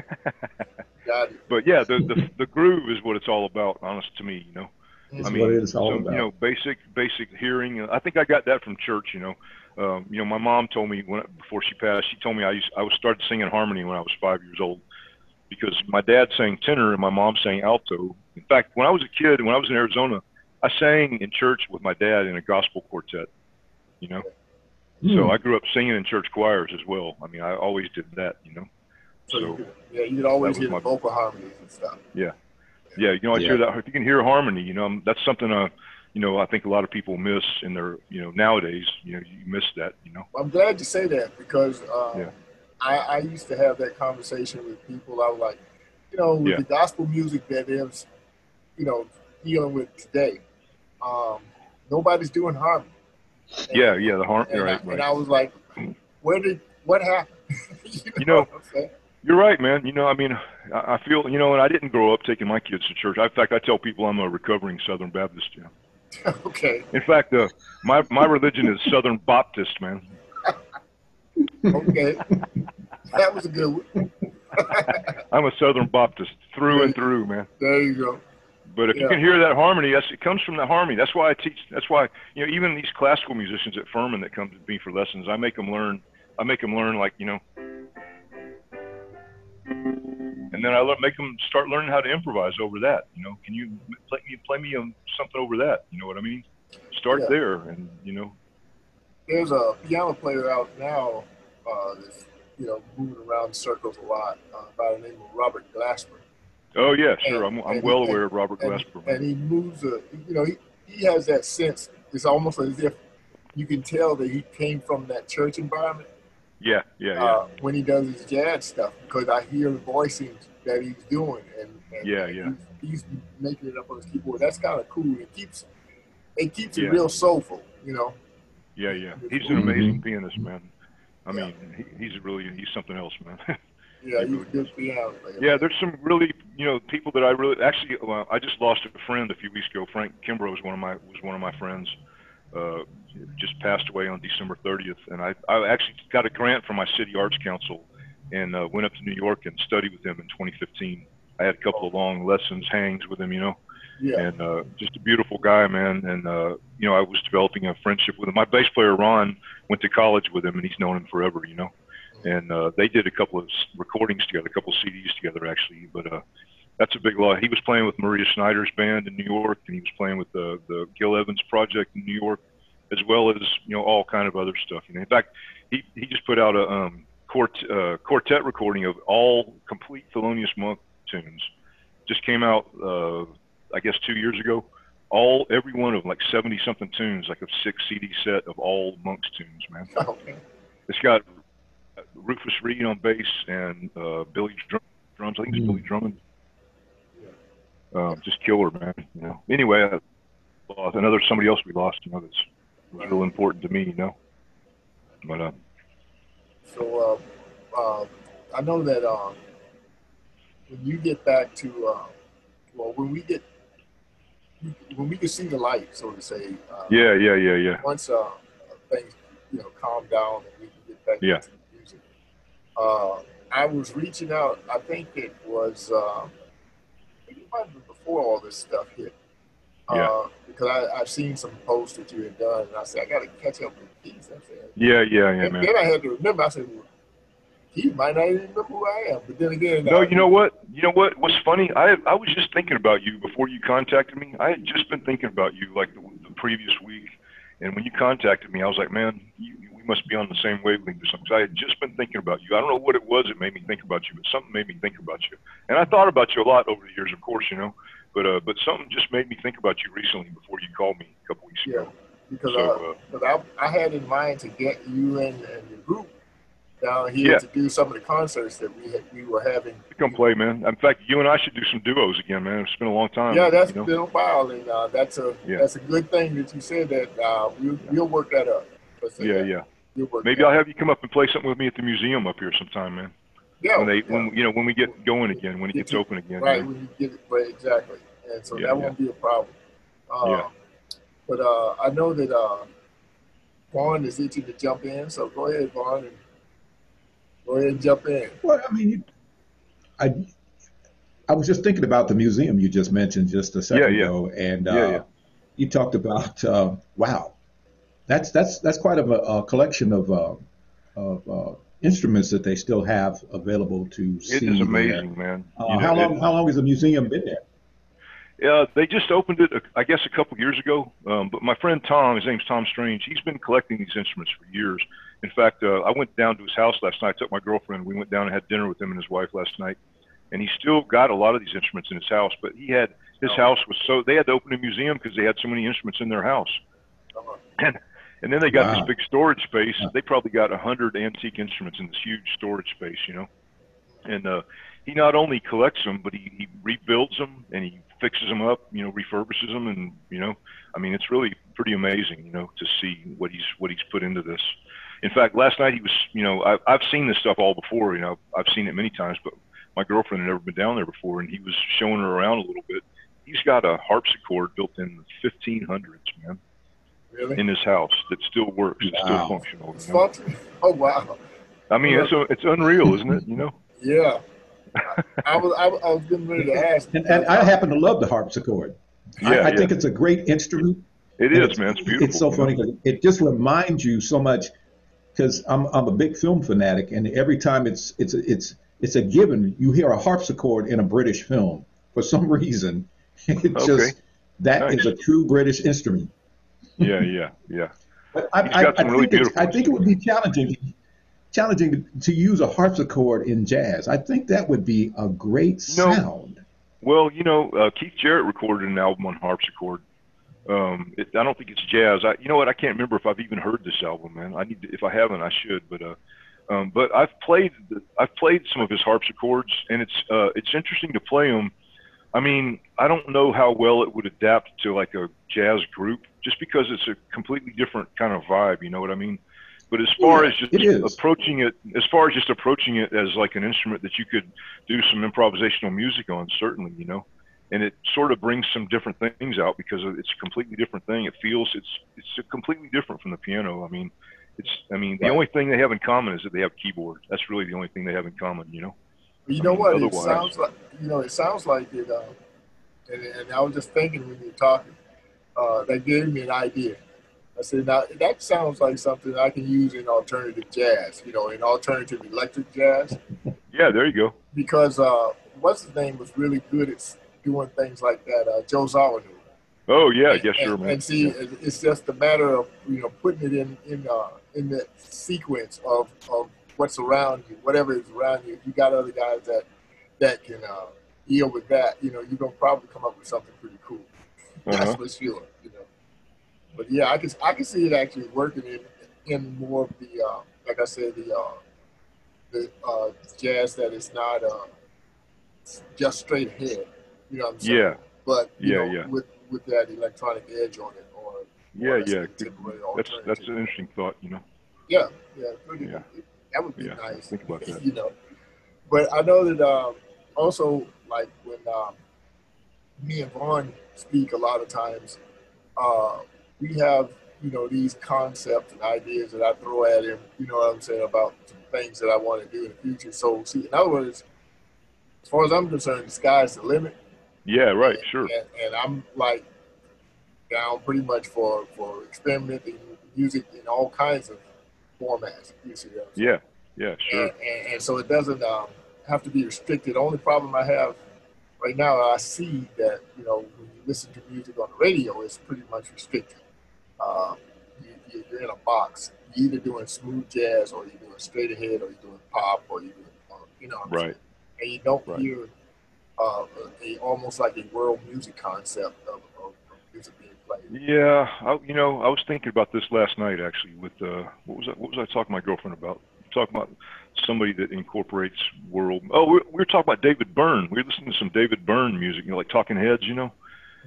Got it.
But yeah, the, the the groove is what it's all about. Honest to me, you know.
It's I mean, what it is all
so,
about.
You know, basic basic hearing. I think I got that from church. You know, um, you know, my mom told me when before she passed, she told me I used I was started singing harmony when I was five years old because my dad sang tenor and my mom sang alto. In fact, when I was a kid, when I was in Arizona, I sang in church with my dad in a gospel quartet. You know, mm. so I grew up singing in church choirs as well. I mean, I always did that. You know,
so, so you yeah, you'd always hear my, vocal harmonies and stuff.
Yeah, yeah. You know, I yeah. hear that. If you can hear harmony, you know, that's something. Uh, you know, I think a lot of people miss in their, you know, nowadays. You know, you miss that. You know.
I'm glad you say that because uh, yeah. I, I used to have that conversation with people. I was like, you know, with
Yeah.
the gospel music that is, you know, dealing with today, um, nobody's doing harm. And-
Yeah, yeah, the harm.
And,
Right,
I,
right.
and I was like, where did what happened?
You know-
what I'm?
You're right, man. You know, I mean, I I feel, you know, and I didn't grow up taking my kids to church. In fact, I tell people I'm a recovering Southern Baptist. Yeah.
okay,
In fact, uh, my my religion is Southern Baptist, man.
okay, that was a good one.
I'm a Southern Baptist through and through, man.
There you go.
But if you can hear that harmony, that's it comes from the harmony. That's why I teach. That's why you know even these classical musicians at Furman that come to me for lessons, I make them learn. I make them learn like you know, and then I le- make them start learning how to improvise over that. You know, can you play me play me um, something over that? You know what I mean? Start
Yeah.
there, and you know,
There's a piano player out now uh, that's you know moving around in circles a lot uh, by the name of Robert Glasper.
Oh yeah, sure.
And-
I'm I'm well
and-
aware of Robert
and,
Glasper.
and he moves a you know he, he has that sense it's almost as if you can tell that he came from that church environment
Yeah, yeah, yeah.
uh, when he does his jazz stuff because I hear the voicings that he's doing and, and
Yeah, yeah.
He's, he's making it up on his keyboard that's kind of cool it keeps it keeps
Yeah.
it real soulful you know
Yeah, yeah. He's an amazing
Mhm.
pianist, man. I
Yeah.
mean, he, he's really he's something else, man.
yeah
He
he's a
really
good piano player
yeah, there's some really you know people that I really actually well, I just lost a friend a few weeks ago. Frank Kimbrough was one of my was one of my friends. Uh, just passed away on December 30th, and I I actually got a grant from my city arts council and uh, went up to New York and studied with him in 2015. I had a couple of long lessons, hangs with him, you know
yeah
and uh, just a beautiful guy, man. And uh, you know, I was developing a friendship with him. My bass player Ron went to college with him, and he's known him forever, you know. And uh, they did a couple of recordings together, a couple of CDs together, actually. But uh, that's a big lot. He was playing with Maria Schneider's band in New York, and he was playing with the the Gil Evans project in New York, as well as you know all kind of other stuff. You know, in fact, he he just put out a um, quart, uh, quartet recording of all complete Thelonious Monk tunes. Just came out. Uh, I guess two years ago. All every one of them, like seventy something tunes, like a six CD set of all Monk's tunes, man. It's got Rufus Reid on bass and uh, Billy Drum- drums. I think it's
Mm.
Billy Drummond. Um, just killer, man. You know. Anyway, I lost another somebody else we lost. You know, that's real important to me. You know. But uh,
So uh, uh, I know that uh, when you get back to, uh, well, when we get, when we can see the light, so to say, uh,
yeah, yeah, yeah, yeah.
once uh, things, you know, calm down and we can get back
Yeah.
into the music. Uh, I was reaching out, I think it was, uh, it might have been before all this stuff hit.
Yeah.
Uh, because I, I've seen some posts that you had done, and I said, I got to catch up with these. I said,
Yeah, yeah, yeah,
and
man.
then I had to remember. I said, well, "He might not even remember who I am." But then again,
No,
uh,
you know what? You know what? What's funny? I I was just thinking about you before you contacted me. I had just been thinking about you like the, the previous week, and when you contacted me, I was like, man, you, we must be on the same wavelength or something. 'Cause I had just been thinking about you. I don't know what it was that made me think about you, but something made me think about you. And I thought about you a lot over the years, of course, you know. But uh, but something just made me think about you recently before you called me a couple weeks
Yeah,
ago.
because
So,
uh,
uh,
I, I had in mind to get you and, and your group down here
Yeah.
to do some of the concerts that we had, we were having.
Come play, man. In fact, you and I should do some duos again, man. It's been a long time.
Yeah, that's
you know?
been a while, and uh, that's a
Yeah.
that's a good thing that you said that. Uh, we'll, we'll work that up.
Yeah, yeah.
We'll work
Maybe I'll have you come up and play something with me at the museum up here sometime, man.
yeah,
when they
yeah.
when you know when we get going again, when it gets open again.
right
you know?
when you get it right exactly and so
Yeah,
that won't be a problem uh,
Yeah.
but uh, i know that uh, vaughn is itching to jump in so go ahead vaughn and go ahead and jump in
Well, I mean, I I was just thinking about the museum you just mentioned just a second
Yeah, yeah.
ago, and uh,
Yeah, yeah.
you talked about uh, wow, that's that's that's quite a, a collection of uh, of uh, instruments that they still have available to see.
It is
there.
amazing, man.
Uh,
You know,
how long
it-
how long has the museum been there?
Yeah, they just opened it, uh, I guess, a couple years ago. Um, but my friend Tom, his name's Tom Strange, he's been collecting these instruments for years. In fact, uh, I went down to his house last night. I took my girlfriend. We went down and had dinner with him and his wife last night. And he still got a lot of these instruments in his house. But he had his house was so they had to open a museum because they had so many instruments in their house.
Uh,
And And then they got wow. this big storage space. They probably got a hundred antique instruments in this huge storage space, you know. And uh, he not only collects them, but he, he rebuilds them and he fixes them up, you know, refurbishes them, and you know, I mean, it's really pretty amazing, you know, to see what he's what he's put into this. In fact, last night he was, you know, I, I've seen this stuff all before, you know, I've seen it many times, but my girlfriend had never been down there before, and he was showing her around a little bit. He's got a harpsichord built in the 1500s, man
really?
in his house that still works, wow. still functional. You know?
Oh wow!
I mean, it's a, it's unreal, isn't it? You know?
Yeah. I was I, I was getting ready to ask.
And, and I happen to love the harpsichord. Yeah, I, I yeah. think it's a great instrument.
It is, it's, man. It's beautiful.
It's so funny because it just reminds you so much. Because I'm I'm a big film fanatic, and every time it's it's it's it's a given. You hear a harpsichord in a British film for some reason. It okay. just that nice. is a true British instrument
yeah, yeah, yeah.
But I, I, I, really think I think it would be challenging, challenging to, use a harpsichord in jazz. I think that would be a great sound. No.
Well, you know, uh, Keith Jarrett recorded an album on harpsichord. Um, it, I don't think it's jazz. I, you know what? I can't remember if I've even heard this album, man. I need to, if I haven't, I should. But uh, um, but I've played I've played some of his harpsichords, and it's uh, it's interesting to play them. I mean, I don't know how well it would adapt to like a jazz group just because it's a completely different kind of vibe. You know what I mean? But as far
yeah,
as just approaching it, as far as just approaching it as like an instrument that you could do some improvisational music on, certainly, you know, and it sort of brings some different things out because it's a completely different thing. It feels it's it's completely different from the piano. I mean, it's I mean the right. only thing they have in common is that they have keyboard. That's really the only thing they have in common, you know.
You know I mean, what? It sounds like you know. It sounds like it. Uh, and, and I was just thinking when you're talking uh, that gave me an idea. I said, now that sounds like something I can use in alternative jazz, you know, in alternative electric jazz.
Yeah, there you go.
Because uh, what's his name was really good at doing things like that, uh, Joe Zawinul.
Oh yeah, and, yes, sure,
man. And see, yeah. it's just a matter of you know putting it in in uh, in the sequence of, of what's around you, whatever is around you. If you got other guys that that can uh, deal with that, you know, you're gonna probably come up with something pretty cool. That's uh-huh. you know. But yeah, I can I can see it actually working in in more of the uh, like I said the uh, the uh, jazz that is not uh, just straight ahead. You know what I'm saying?
Yeah.
But
yeah,
know,
yeah.
with with that electronic edge on it, or
yeah, yeah. That's that's an interesting thought, you know.
Yeah, yeah, pretty, yeah. That would be
yeah,
nice.
Think about that.
you know, but I know that um, also like when um, me and Vaughn speak a lot of times, uh, we have, you know, these concepts and ideas that I throw at him, you know what I'm saying, about some things that I want to do in the future. So, see, in other words, as far as I'm concerned, the sky's the limit.
Yeah, right,
and,
sure.
And, and, I'm like down pretty much for, for experimenting music in all kinds of formats. You see
yeah, yeah, sure.
And, and, and so it doesn't um, have to be restricted. The only problem I have right now, I see that you know when you listen to music on the radio, it's pretty much restricted. Um, you, are in a box. You're either doing smooth jazz, or you're doing straight ahead, or you're doing pop, or you're doing uh, you know,
right.
And you don't
right.
hear uh, a, almost like a world music concept of, of, of music being played.
Yeah, I, you know, I was thinking about this last night actually. With uh, what was I, what was I talking to my girlfriend about? Talking about somebody that incorporates world. Oh, we, we were talking about David Byrne. We were listening to some David Byrne music, you know, like Talking Heads, you know.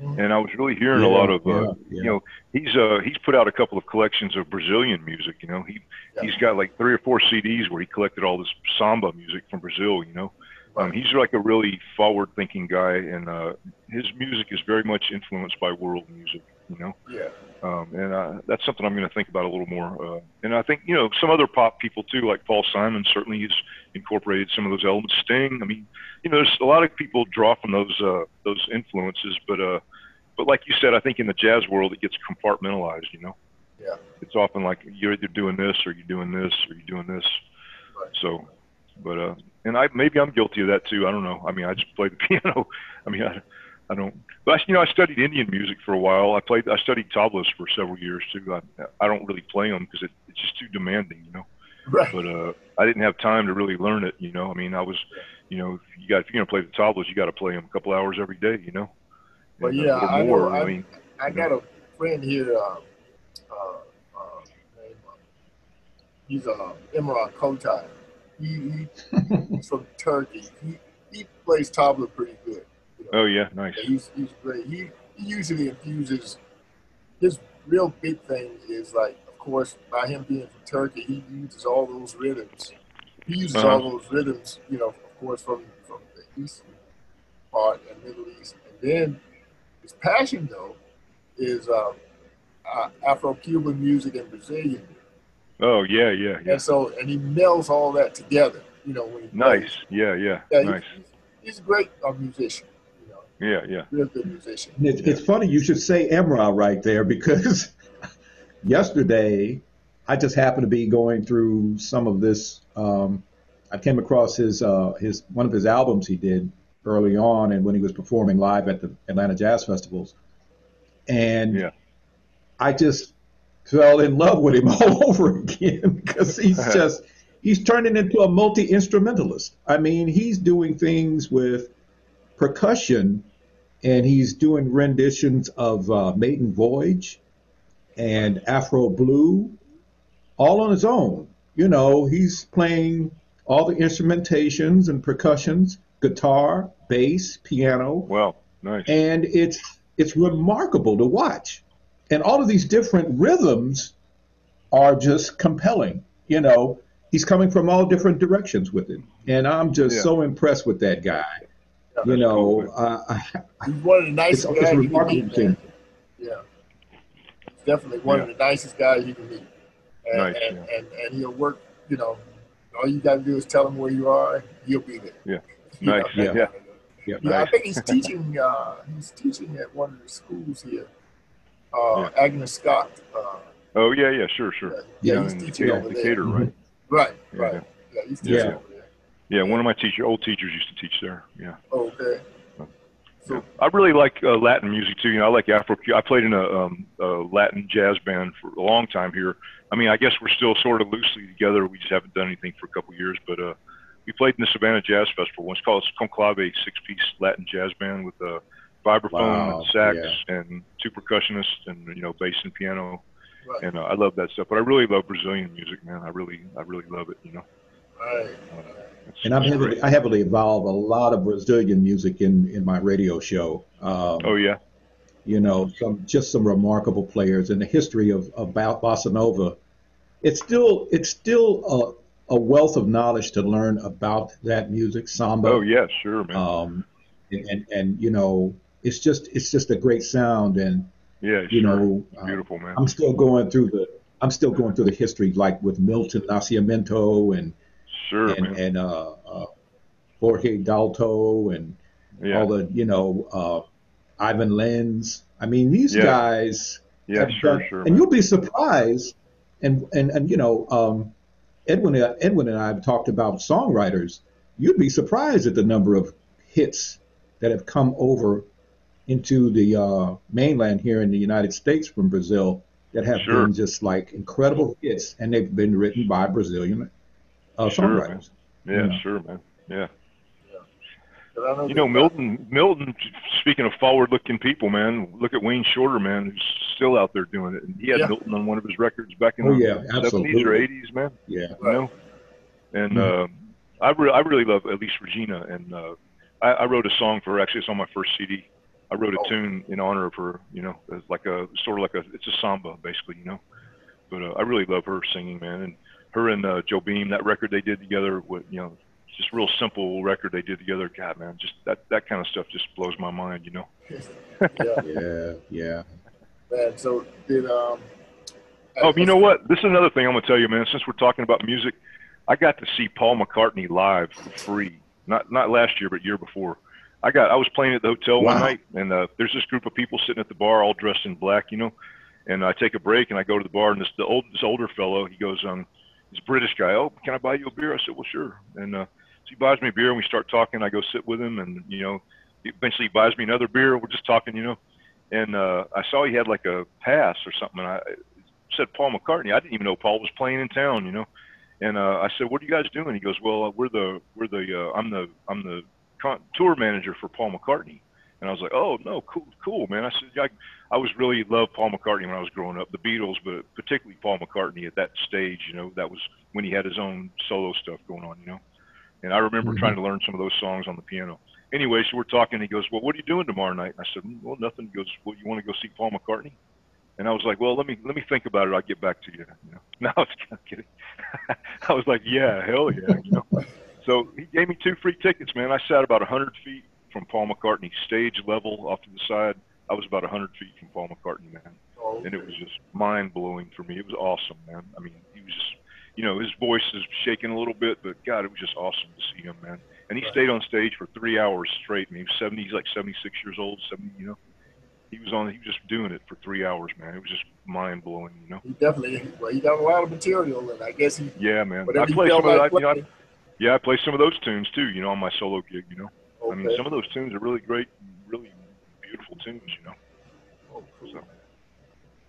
Mm-hmm. And I was really hearing yeah, a lot of, uh, yeah, yeah. you know, he's uh he's put out a couple of collections of Brazilian music. You know, he he's got like three or four CDs where he collected all this samba music from Brazil. You know, um, he's like a really forward-thinking guy, and uh, his music is very much influenced by world music. You know.
Yeah.
Um, and uh, that's something I'm going to think about a little more. Uh, and I think you know some other pop people too, like Paul Simon. Certainly, he's incorporated some of those elements. Sting. I mean, you know, there's a lot of people draw from those uh, those influences, but uh, but like you said, I think in the jazz world it gets compartmentalized. You know.
Yeah.
It's often like you're either doing this or you're doing this or you're doing this.
Right.
So, but uh, and I maybe I'm guilty of that too. I don't know. I mean, I just play the piano. I mean, I I don't. But you know, I studied Indian music for a while. I played. I studied tablas for several years too. I I don't really play them because it, it's just too demanding, you know.
Right.
But uh, I didn't have time to really learn it. You know, I mean, I was, you know, if you got if you're gonna play the tablas, you got to play them a couple hours every day. You know.
But and, uh, yeah, uh, I, more, know, I, I mean, I got know. a friend here. Uh, uh, uh, he's uh, Imran Kotay. He, he, he's from Turkey. He, he plays tabla pretty good.
Oh yeah, nice.
Yeah, he's he's great. He he usually infuses. His real big thing is like, of course, by him being from Turkey, he uses all those rhythms. He uses uh-huh. all those rhythms, you know, of course, from from the eastern part and Middle East, and then his passion though is um, uh, Afro-Cuban music and Brazilian.
Oh yeah, yeah, yeah.
And so, and he melds all that together. You know, when he
nice. Plays. Yeah, yeah, yeah. Nice.
He's, he's a great uh, musician. You know,
yeah, yeah.
Real good musician.
It's, it's funny you should say Emra right there because yesterday I just happened to be going through some of this. Um, I came across his uh, his one of his albums he did early on, and when he was performing live at the Atlanta Jazz Festivals, and yeah. I just fell in love with him all over again because he's just he's turning into a multi instrumentalist. I mean, he's doing things with percussion, and he's doing renditions of uh, Maiden Voyage and Afro Blue, all on his own. You know, he's playing all the instrumentations and percussions, guitar, bass, piano.
Well, nice.
And it's it's remarkable to watch. And all of these different rhythms are just compelling. You know, he's coming from all different directions with it. And I'm just yeah. so impressed with that guy. Yeah, you know, uh,
he's one of the nicest it's, guys it's you can meet. Yeah. Definitely one yeah. of the nicest guys you can meet. And, nice, and, and, and, he'll work, you know, all you got to do is tell him where you are, he'll be there.
Yeah. Nice. Know, yeah.
yeah. Yeah, yeah I think he's teaching. Uh, he's teaching at one of the schools here. Uh, yeah. Agnes Scott. Uh,
oh yeah, yeah, sure, sure.
Yeah, yeah he's teaching over
Decatur,
there.
right?
Right, right. Yeah, yeah he's teaching over there.
Yeah, one of my teacher, old teachers used to teach there. Yeah.
Okay.
So, I really like uh, Latin music too. You know, I like Afro. I played in a, um, a Latin jazz band for a long time here. I mean, I guess we're still sort of loosely together. We just haven't done anything for a couple of years. But uh, we played in the Savannah Jazz Festival. It's called Conclave, six-piece Latin jazz band with a vibraphone wow. and sax yeah. and two percussionists and you know bass and piano. Right. And uh, I love that stuff. But I really love Brazilian music, man. I really, I really love it. You know.
Right.
Uh, and I'm heavily, I heavily involve a lot of Brazilian music in, in my radio show.
Um, oh yeah.
You know, some just some remarkable players in the history of, of bossa nova. It's still it's still a, a wealth of knowledge to learn about that music, samba.
Oh yeah, sure, man.
Um, and, and, and you know, it's just it's just a great sound, and
yeah,
you
sure.
know,
beautiful man.
I'm still going through the I'm still going through the history, like with Milton Nascimento and
Sure,
and,
man.
and uh, uh, Jorge Dalto and yeah. all the you know uh, Ivan Lins. I mean, these yeah. guys.
Yeah, sure, done, sure.
And man. you'll be surprised. And and and you know, um, Edwin Edwin and I have talked about songwriters. You'd be surprised at the number of hits that have come over into the uh, mainland here in the United States from Brazil that have sure. been just like incredible hits, and they've been written by Brazilian uh, sure, songwriters.
Man. Yeah, sure, man. Yeah. You know, Milton. Milton. Speaking of forward-looking people, man, look at Wayne Shorter, man, who's still out there doing it, and he had yeah. Milton on one of his records back in
oh,
the
yeah,
seventies or eighties, man.
Yeah,
you know. And mm-hmm. uh, I, re- I really love Elis Regina, and uh, I, I wrote a song for her. Actually, it's on my first CD. I wrote a oh. tune in honor of her. You know, it's like a sort of like a it's a samba, basically. You know, but uh, I really love her singing, man, and her and uh, Jobim, that record they did together with, you know, just real simple record they did together. God, man, just that, that kind of stuff just blows my mind, you know?
yeah. yeah. Yeah.
Man, so did, um,
Oh, you know what? This is another thing I'm gonna tell you, man. Since we're talking about music, I got to see Paul McCartney live for free. Not not last year, but year before. I got I was playing at the hotel wow. one night, and uh, there's this group of people sitting at the bar, all dressed in black, you know. And I take a break, and I go to the bar, and this the old this older fellow, he goes, um, a British guy. Oh, can I buy you a beer? I said, well, sure. And uh, so he buys me a beer, and we start talking. I go sit with him, and you know, eventually he buys me another beer. We're just talking, you know. And uh, I saw he had like a pass or something, and I said Paul McCartney. I didn't even know Paul was playing in town, you know. And uh, I said, "What are you guys doing?" He goes, "Well, we're the we're the uh, I'm the I'm the con- tour manager for Paul McCartney." And I was like, oh no, cool, cool, man. I said, I, I was really loved Paul McCartney when I was growing up, the Beatles, but particularly Paul McCartney at that stage. You know, that was when he had his own solo stuff going on. You know, and I remember mm-hmm. trying to learn some of those songs on the piano. Anyway, so we're talking. He goes, well, what are you doing tomorrow night? And I said, well, nothing. He goes, well, you want to go see Paul McCartney? And I was like, well, let me let me think about it. I'll get back to you. you know? No, I was kidding. I was like, yeah, hell yeah. You know. So he gave me two free tickets, man. I sat about 100 feet from Paul McCartney, stage level off to the side. I was about 100 feet from Paul McCartney, man. Oh, and it was just mind blowing for me. It was awesome, man. I mean, he was just, you know, his voice is shaking a little bit, but God, it was just awesome to see him, man. And he right. stayed on stage for three hours straight. I mean, he was 70, he's like 76 years old, 70, you know. He was on, he was just doing it for three hours, man. It was just mind blowing, you know.
He definitely, well, he got a lot of material, and I guess he.
Yeah, man. I play some of, I, you know, I, yeah, I play some of those tunes too, you know, on my solo gig, you know. Okay. I mean, some of those tunes are really great, really beautiful tunes, you know.
Oh. So,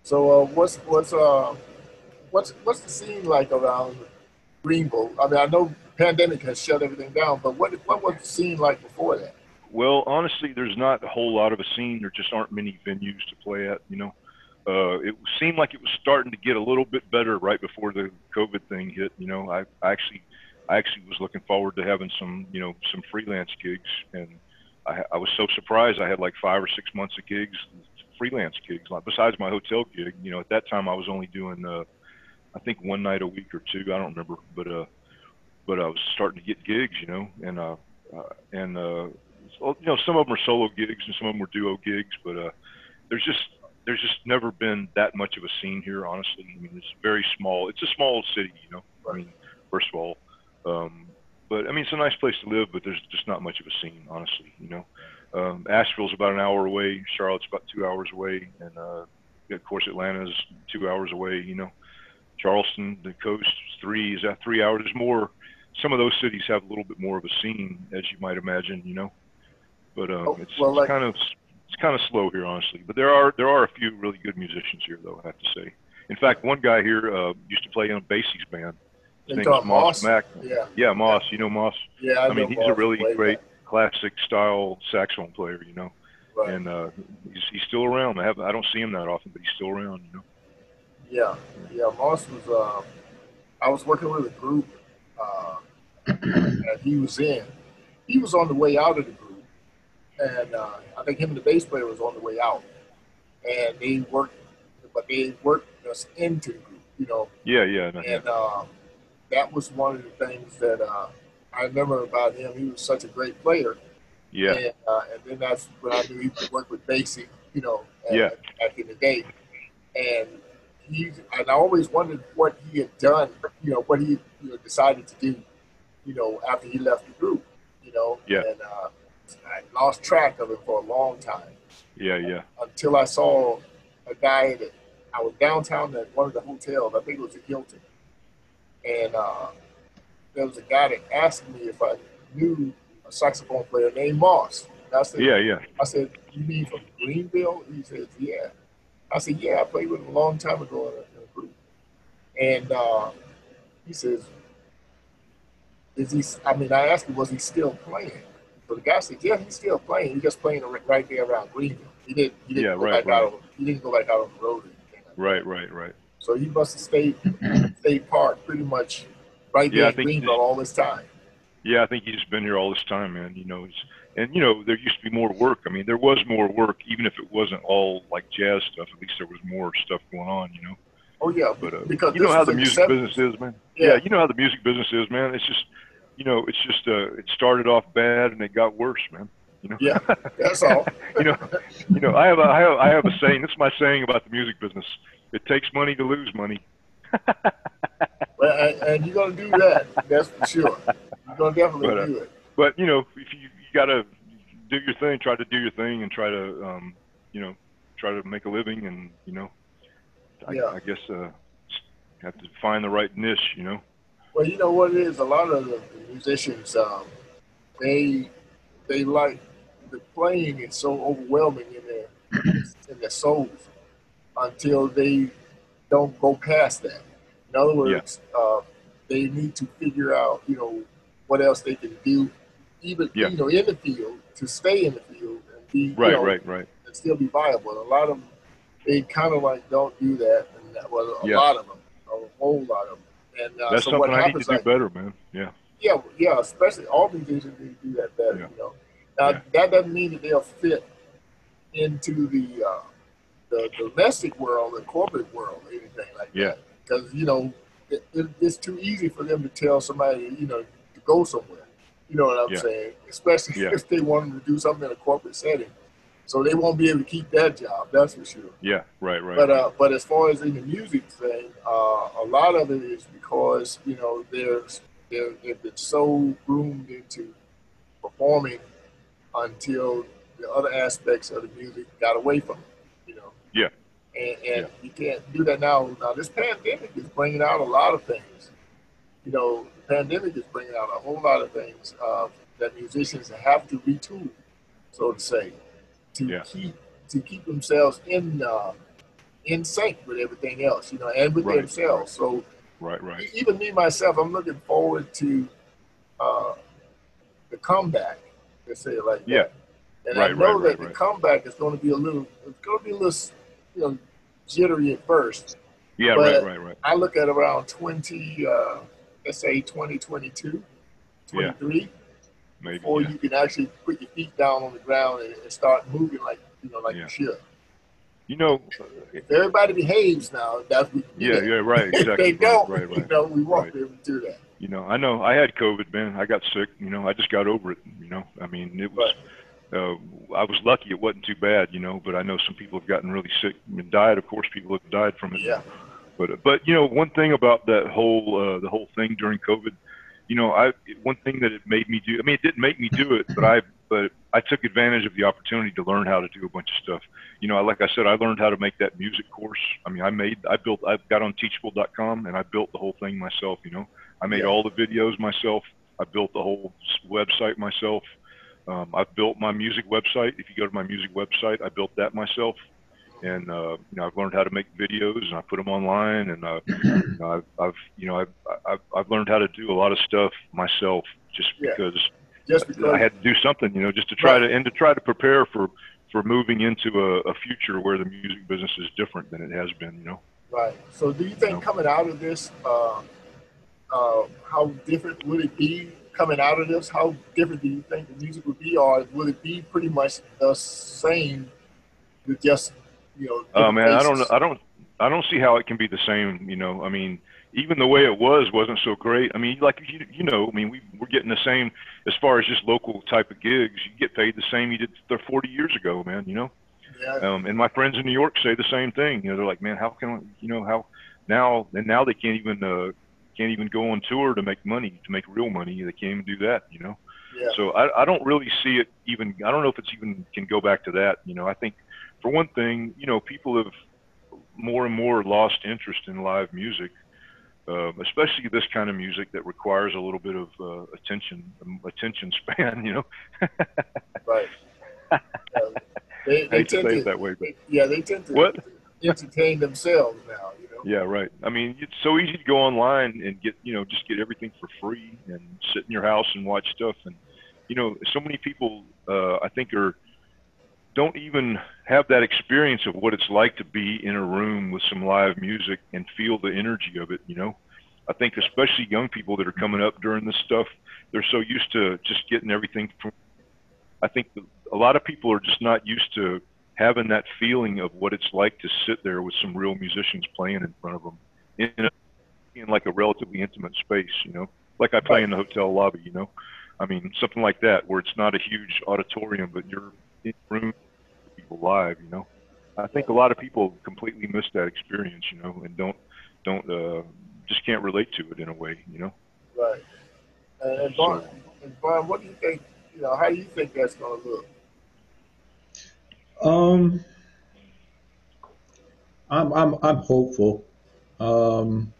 so uh, what's what's uh what's what's the scene like around Greenville? I mean, I know pandemic has shut everything down, but what what was the scene like before that?
Well, honestly, there's not a whole lot of a scene. There just aren't many venues to play at. You know, uh, it seemed like it was starting to get a little bit better right before the COVID thing hit. You know, I, I actually I actually was looking forward to having some, you know, some freelance gigs, and I, I was so surprised. I had like five or six months of gigs, freelance gigs. Like besides my hotel gig, you know, at that time I was only doing, uh, I think one night a week or two. I don't remember, but uh, but I was starting to get gigs, you know, and uh, uh and uh, you know, some of them are solo gigs and some of them were duo gigs, but uh, there's just there's just never been that much of a scene here, honestly. I mean, it's very small. It's a small city, you know. I mean, first of all, um, but I mean, it's a nice place to live, but there's just not much of a scene, honestly. You know, um, Asheville's about an hour away, Charlotte's about two hours away, and uh, of course Atlanta's two hours away. You know, Charleston, the coast, three is that three hours. There's more. Some of those cities have a little bit more of a scene, as you might imagine. You know, but um, oh, it's, well, it's like, kind of it's kind of slow here, honestly. But there are there are a few really good musicians here, though. I have to say. In fact, one guy here uh, used to play in a Basie's band
Moss, Moss.
Yeah. Yeah, Moss. You know Moss.
Yeah, I, I
mean, he's
Moss
a really great classic style saxophone player. You know, right. and uh, he's he's still around. I have I don't see him that often, but he's still around. You know.
Yeah, yeah. Moss was. Uh, I was working with a group, uh, and he was in. He was on the way out of the group, and uh, I think him and the bass player was on the way out, and they worked, but they worked us into the group. You know.
Yeah, yeah. No,
and. Uh, that was one of the things that uh, I remember about him. He was such a great player.
Yeah.
And, uh, and then that's when I knew he could work with Basie, you know,
yeah.
back in the day. And he, and I always wondered what he had done, you know, what he you know, decided to do, you know, after he left the group, you know.
Yeah.
And uh, I lost track of it for a long time.
Yeah, yeah.
Until I saw a guy that I was downtown at one of the hotels. I think it was the Hilton and uh, there was a guy that asked me if I knew a saxophone player named Moss.
And I said, Yeah, yeah.
I said, You mean from Greenville? He says, Yeah. I said, Yeah, I played with him a long time ago in a, in a group. And uh, he says, Is he? I mean, I asked him, Was he still playing? So the guy said, Yeah, he's still playing. He's just playing right there around Greenville. He didn't. He didn't
yeah,
go
right,
back right. out. he didn't go back out on the road.
Right, right, right.
So he must have stayed stayed parked pretty much right there in Greenville all this time.
Yeah, I think he's been here all this time, man. You know, and you know there used to be more work. I mean, there was more work, even if it wasn't all like jazz stuff. At least there was more stuff going on. You know.
Oh yeah,
but uh,
because
you know how the music business is, man. Yeah. yeah, you know how the music business is, man. It's just, you know, it's just uh, it started off bad and it got worse, man. You know?
Yeah, that's all.
you know, you know, I have a I have, I have a saying. This is my saying about the music business. It takes money to lose money.
well, and, and, you're gonna do that. That's for sure. You're gonna definitely but, uh, do it.
But you know, if you, you gotta do your thing, try to do your thing, and try to, um, you know, try to make a living, and you know, I, yeah. I guess uh, have to find the right niche. You know.
Well, you know what it is. A lot of the musicians, um, they they like the playing is so overwhelming in their in their souls until they don't go past that. In other words, yeah. uh, they need to figure out, you know, what else they can do, even
yeah.
you know, in the field to stay in the field and be
right,
you know,
right, right,
and still be viable. And a lot of them, they kind of like don't do that. And that, well, a
Yeah.
lot of them, a whole lot of them. And uh,
That's
so
something
what
I need to
happens,
do
like,
better, man. Yeah,
yeah, yeah, especially all musicians need to do that better. You know, now
Yeah.
that doesn't mean that they'll fit into the uh, the domestic world, the corporate world, anything like
Yeah.
that. Because you know, it, it, it's too easy for them to tell somebody, you know, to go somewhere. You know what I'm
Yeah.
saying? Especially
Yeah.
if they want them to do something in a corporate setting, so they won't be able to keep that job. That's for sure.
yeah, right, right.
But uh, but as far as in the music thing, uh, a lot of it is because you know they're they're they've been so groomed into performing until the other aspects of the music got away from them. You know.
Yeah.
And, and you can't do that now. Now this pandemic is bringing out a lot of things. You know, the pandemic is bringing out a whole lot of things uh, that musicians have to retool, so to say, to
Yeah.
keep to keep themselves in uh, in sync with everything else, you know, and with
Right,
themselves. So
right, right.
even me myself, I'm looking forward to uh, the comeback. Let's say it like
Yeah.
that. And
Right,
I know
right,
that
right,
the comeback is going to be a little, it's going to be a little, you know, jittery at first.
Yeah, right, right, right.
I look at around 20, uh, let's say 2022,
Yeah.
23,
Maybe.
before
Yeah.
you can actually put your feet down on the ground and, and start moving like, you know, like
Yeah.
you should.
You know,
If everybody behaves now, that's what
yeah, yeah, right,
If
exactly.
they don't,
right, right,
you know, we won't be able to do that.
You know, I know I had COVID, man. I got sick. You know, I just got over it. You know, I mean, it was. Uh, I was lucky; it wasn't too bad. You know, but I know some people have gotten really sick and died. Of course, people have died from it.
Yeah.
But but you know, one thing about that whole uh, the whole thing during COVID, you know, I one thing that it made me do. I mean, it didn't make me do it, but I but I took advantage of the opportunity to learn how to do a bunch of stuff. You know, like I said, I learned how to make that music course. I mean, I made, I built, I got on Teachable.com and I built the whole thing myself. You know, I made
Yeah.
all the videos myself. I built the whole website myself. Um, I've built my music website. If you go to my music website, I built that myself. And uh, you know, I've learned how to make videos, and I put them online. And uh, you know, I've, I've, you know, I've, I've, I've learned how to do a lot of stuff myself, just
Yeah.
because
Just because
I had to do something, you know, just to try
Right.
to and to try to prepare for for moving into a, a future where the music business is different than it has been, you know.
Right. So, do you think
No.
coming out of this, uh, uh, how different would it be coming out of this? How different do you think the music would be, or would it be pretty much the same with just you know?
Oh man, I don't know. I don't I don't see how it can be the same, you know. I mean, even the way it was wasn't so great. I mean, like you, you know, I mean, we we're getting the same as far as just local type of gigs. You get paid the same you did th- 40 years ago, man. You know.
Yeah.
Um, and my friends in New York say the same thing. You know, they're like, man, how can you know how now and now they can't even uh, can't even go on tour to make money to make real money. They can't even do that. You know.
yeah.
So I, I don't really see it even. I don't know if it's even can go back to that. You know, I think for one thing, you know, people have more and more lost interest in live music, uh, especially this kind of music that requires a little bit of uh, attention, um, attention span. You know,
Right. Yeah. They, they tend
say
to,
it that way, but
yeah, they tend to
What?
entertain themselves now. You know.
Yeah, right. I mean, it's so easy to go online and get, you know, just get everything for free and sit in your house and watch stuff. And, you know, so many people, uh, I think are, don't even have that experience of what it's like to be in a room with some live music and feel the energy of it, you know? I think especially young people that are coming up during this stuff, they're so used to just getting everything from, I think a lot of people are just not used to having that feeling of what it's like to sit there with some real musicians playing in front of them in, a, in like a relatively intimate space, you know, like I play in the hotel lobby, you know, I mean, something like that where it's not a huge auditorium, but you're in room with people live, you know. I think a lot of people completely miss that experience, you know, and don't don't uh, just can't relate to it in a way, you know.
Right. And, and Vaughn, and what do you think? You know, how do you think that's going to look?
Um, I'm I'm I'm hopeful. Um,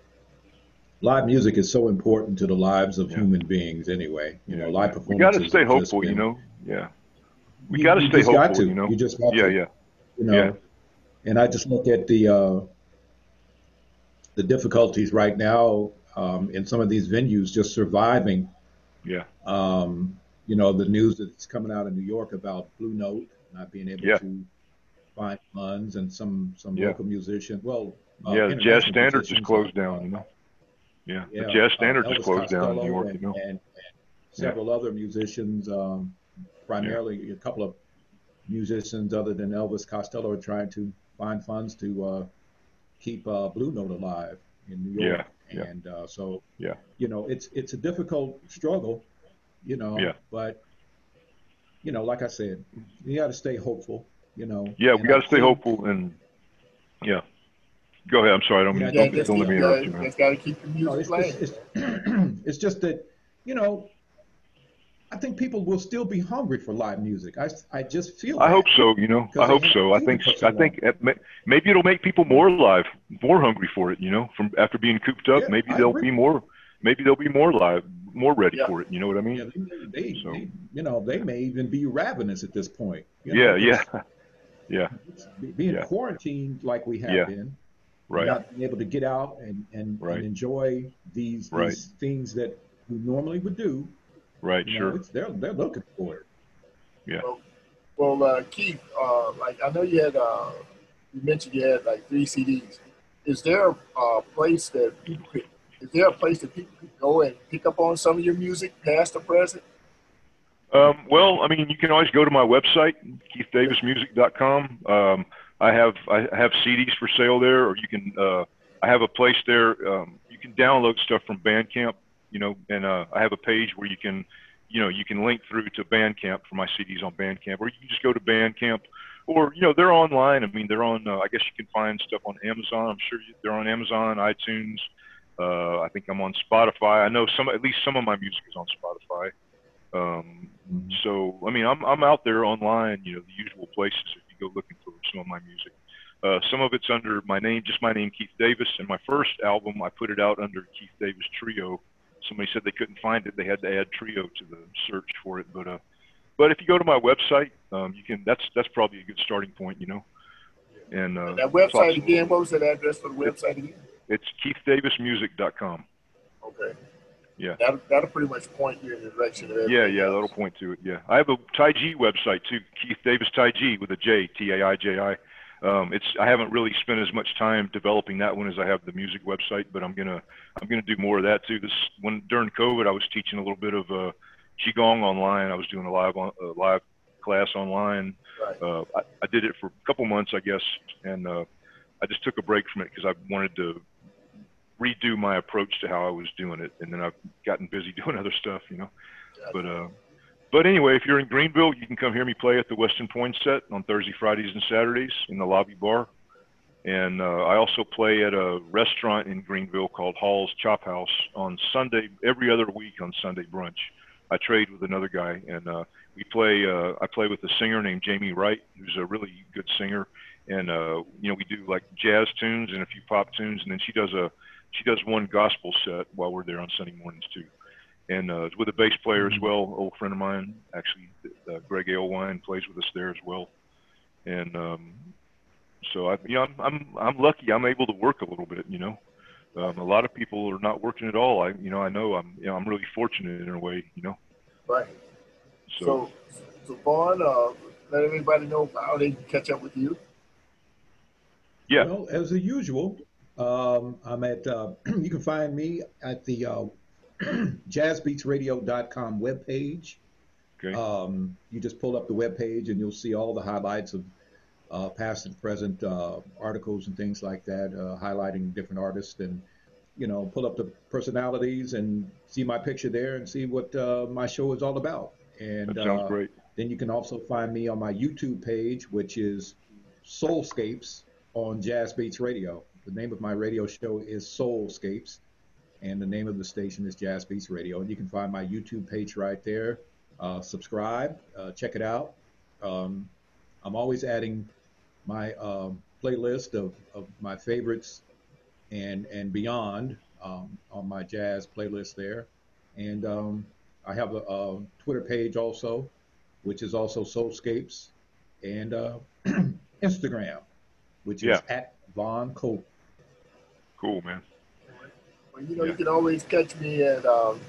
live music is so important to the lives of
Yeah.
human beings, anyway. You know, live
We got to stay hopeful, you know. Yeah, we
You-
got to
you
stay
just got
hopeful,
to.
you know.
You just got
yeah,
to.
yeah,
you know.
Yeah.
And I just look at the uh, the difficulties right now um, in some of these venues just surviving.
yeah,
Um, you know, the news that's coming out of New York about Blue Note not being able
yeah.
to find funds and some some yeah. local musicians. Well,
uh, yeah, the jazz standards is closed down. You know. Yeah, yeah the jazz standards uh, is closed Costello down in New York.
And,
you know.
and, and several other musicians, um, primarily a couple of musicians other than Elvis Costello, are trying to find funds to uh, keep uh, Blue Note alive in New York.
Yeah,
and uh, so
yeah,
you know, it's it's a difficult struggle, you know.
Yeah.
But you know, like I said, you got to stay hopeful. You know.
Yeah, we got to stay hopeful, and yeah. Go ahead. I'm sorry. I don't mean. Yeah, don't, don't let me uh, interrupt you, man.
Just got to keep the music no,
it's
playing.
Just, it's, it's just that you know I think people will still be hungry for live music. I, I just feel.
I hope so. You know, I hope so. I think I think maybe it'll make people more live, more hungry for it. You know, from after being cooped up, yeah, maybe they'll be more. Maybe they'll be more live, more ready yeah. for it. You know what I mean?
Yeah, they, they, so. they, you know, they may even be ravenous at this point. You
know, yeah, yeah, yeah.
Being yeah. quarantined like we have been,
right?
Not being able to get out and and,
right.
and enjoy these,
right.
these things that we normally would do
Right,
you
sure.
Know, they're they're looking for it.
Yeah.
Well, well uh, Keith, uh, like I know you had, uh, you mentioned you had like three CDs. Is there a place that people could? Is there a place that people could go and pick up on some of your music, past or present?
Um, well, I mean, you can always go to my website, keithdavismusic.com. Um, I have I have CDs for sale there, or you can. Uh, I have a place there. Um, you can download stuff from Bandcamp you know, and uh, I have a page where you can, you know, you can link through to Bandcamp for my CDs on Bandcamp, or you can just go to Bandcamp, or you know, they're online. I mean, they're on. Uh, I guess you can find stuff on Amazon. I'm sure they're on Amazon, iTunes. Uh, I think I'm on Spotify. I know some, at least some of my music is on Spotify. Um, mm-hmm. So, I mean, I'm I'm out there online. You know, the usual places if you go looking for some of my music. Uh, some of it's under my name, just my name, Keith Davis. And my first album, I put it out under Keith Davis Trio somebody said they couldn't find it. They had to add Trio to the search for it. But uh, but if you go to my website, um, you can. That's that's probably a good starting point. You know. And, uh,
that website again. What was that address for the website again?
It's keithdavismusic.com.
Okay.
Yeah.
That'll, that'll pretty much point you in the direction of it.
Yeah, yeah, that'll point to it. Yeah. I have a Taiji website too, Keith Davis Taiji with a J, T A I J I um, it's I haven't really spent as much time developing that one as I have the music website, but I'm gonna I'm gonna do more of that too. This when during COVID, I was teaching a little bit of uh, qigong online. I was doing a live on, a live class online.
Right.
Uh, I, I did it for a couple months, I guess, and uh, I just took a break from it because I wanted to redo my approach to how I was doing it, and then I've gotten busy doing other stuff, you know. But uh, but anyway, if you're in Greenville, you can come hear me play at the Westin Poinsett on Thursday, Fridays, and Saturdays in the lobby bar. And uh, I also play at a restaurant in Greenville called Hall's Chop House on Sunday, every other week on Sunday brunch. I trade with another guy, and uh, we play. Uh, I play with a singer named Jamie Wright, who's a really good singer, and uh, you know we do like jazz tunes and a few pop tunes, and then she does a she does one gospel set while we're there on Sunday mornings too and uh, with a bass player as mm-hmm. well, old friend of mine, actually, uh, Greg Alewine plays with us there as well, and um, so I, you know, I'm, I'm I'm lucky. I'm able to work a little bit. You know, um, a lot of people are not working at all. I, you know, I know I'm, you know, I'm really fortunate in a way. You know.
Right. So, so, so Vaughn, uh, let everybody know how they can catch up with you.
Yeah.
Well, as usual, um, I'm at. Uh, you can find me at the uh, jazzbeatsradio.com webpage.
Okay.
Um, you just pull up the webpage and you'll see all the highlights of uh, past and present uh, articles and things like that, uh, highlighting different artists and you know pull up the personalities and see my picture there and see what uh, my show is all about. And
that sounds
uh,
great.
Then you can also find me on my YouTube page, which is Soulscapes on Jazz Beats Radio. The name of my radio show is Soulscapes and the name of the station is Jazz Beats Radio. And you can find my YouTube page right there. Uh, subscribe, uh, check it out. Um, I'm always adding my uh, playlist of, of my favorites and and beyond um, on my jazz playlist there. And um, I have a, a, Twitter page also, which is also Soulscapes, and uh, Instagram, which is yeah. at Vaughn Cope.
Cool, man Well,
you know, yeah. you can always catch me at um,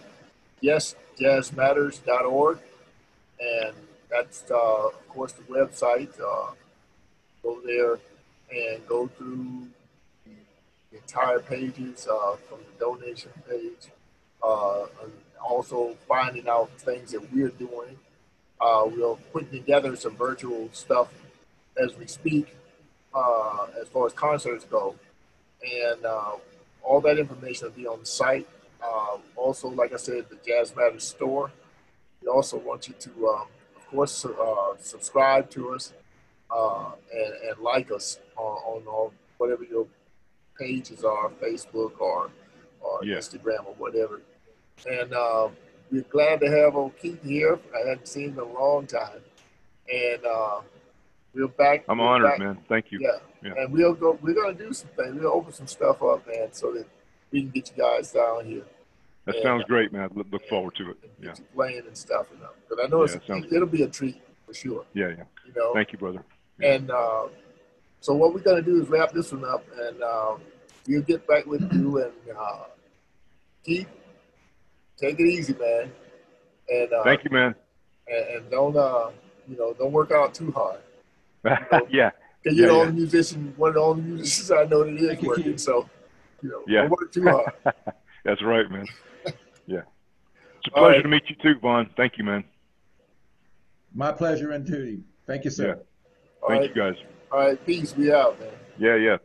yesjazzmatters.org. And that's uh, of course the website. Uh, go there and go through the entire pages uh, from the donation page. Uh, and also finding out things that we're doing. Uh, we're putting together some virtual stuff as we speak, uh, as far as concerts go, and uh, all that information will be on the site. Uh, also, like I said, the Jazz Matters store. We also want you to, um, of course, uh, subscribe to us uh, and, and, like us on, on, whatever your pages are, Facebook or, or yeah. Instagram or whatever. And uh, we're glad to have O'Keith here. I hadn't seen him in a long time. And uh, we're back.
I'm
we're
honored,
back.
man. Thank you.
Yeah. yeah. And we'll go, we're going to do some things. We'll open some stuff up, man, so that we can get you guys down here.
That and, sounds great, man. Look, look forward to it.
Yeah. playing and stuff. You know, because I know yeah, it, will be a treat for sure.
Yeah, yeah.
You know.
Thank you, brother.
Yeah. And uh, so what we're gonna do is wrap this one up, and uh, we'll get back with you and uh, keep take it easy, man. And uh,
thank you, man.
And, and don't uh, you know, don't work out too hard.
You oh, know? yeah.
Cause you're yeah, the only yeah. musician, one of the only musicians I know that is working. So, you know,
yeah.
don't work too hard.
That's right, man. Yeah. It's a pleasure right. to meet you too, Vaughn. Thank you, man.
My pleasure and duty. Thank you, sir.
Yeah. Thank right. you, guys.
All right. Peace. We out, man.
Yeah, yeah.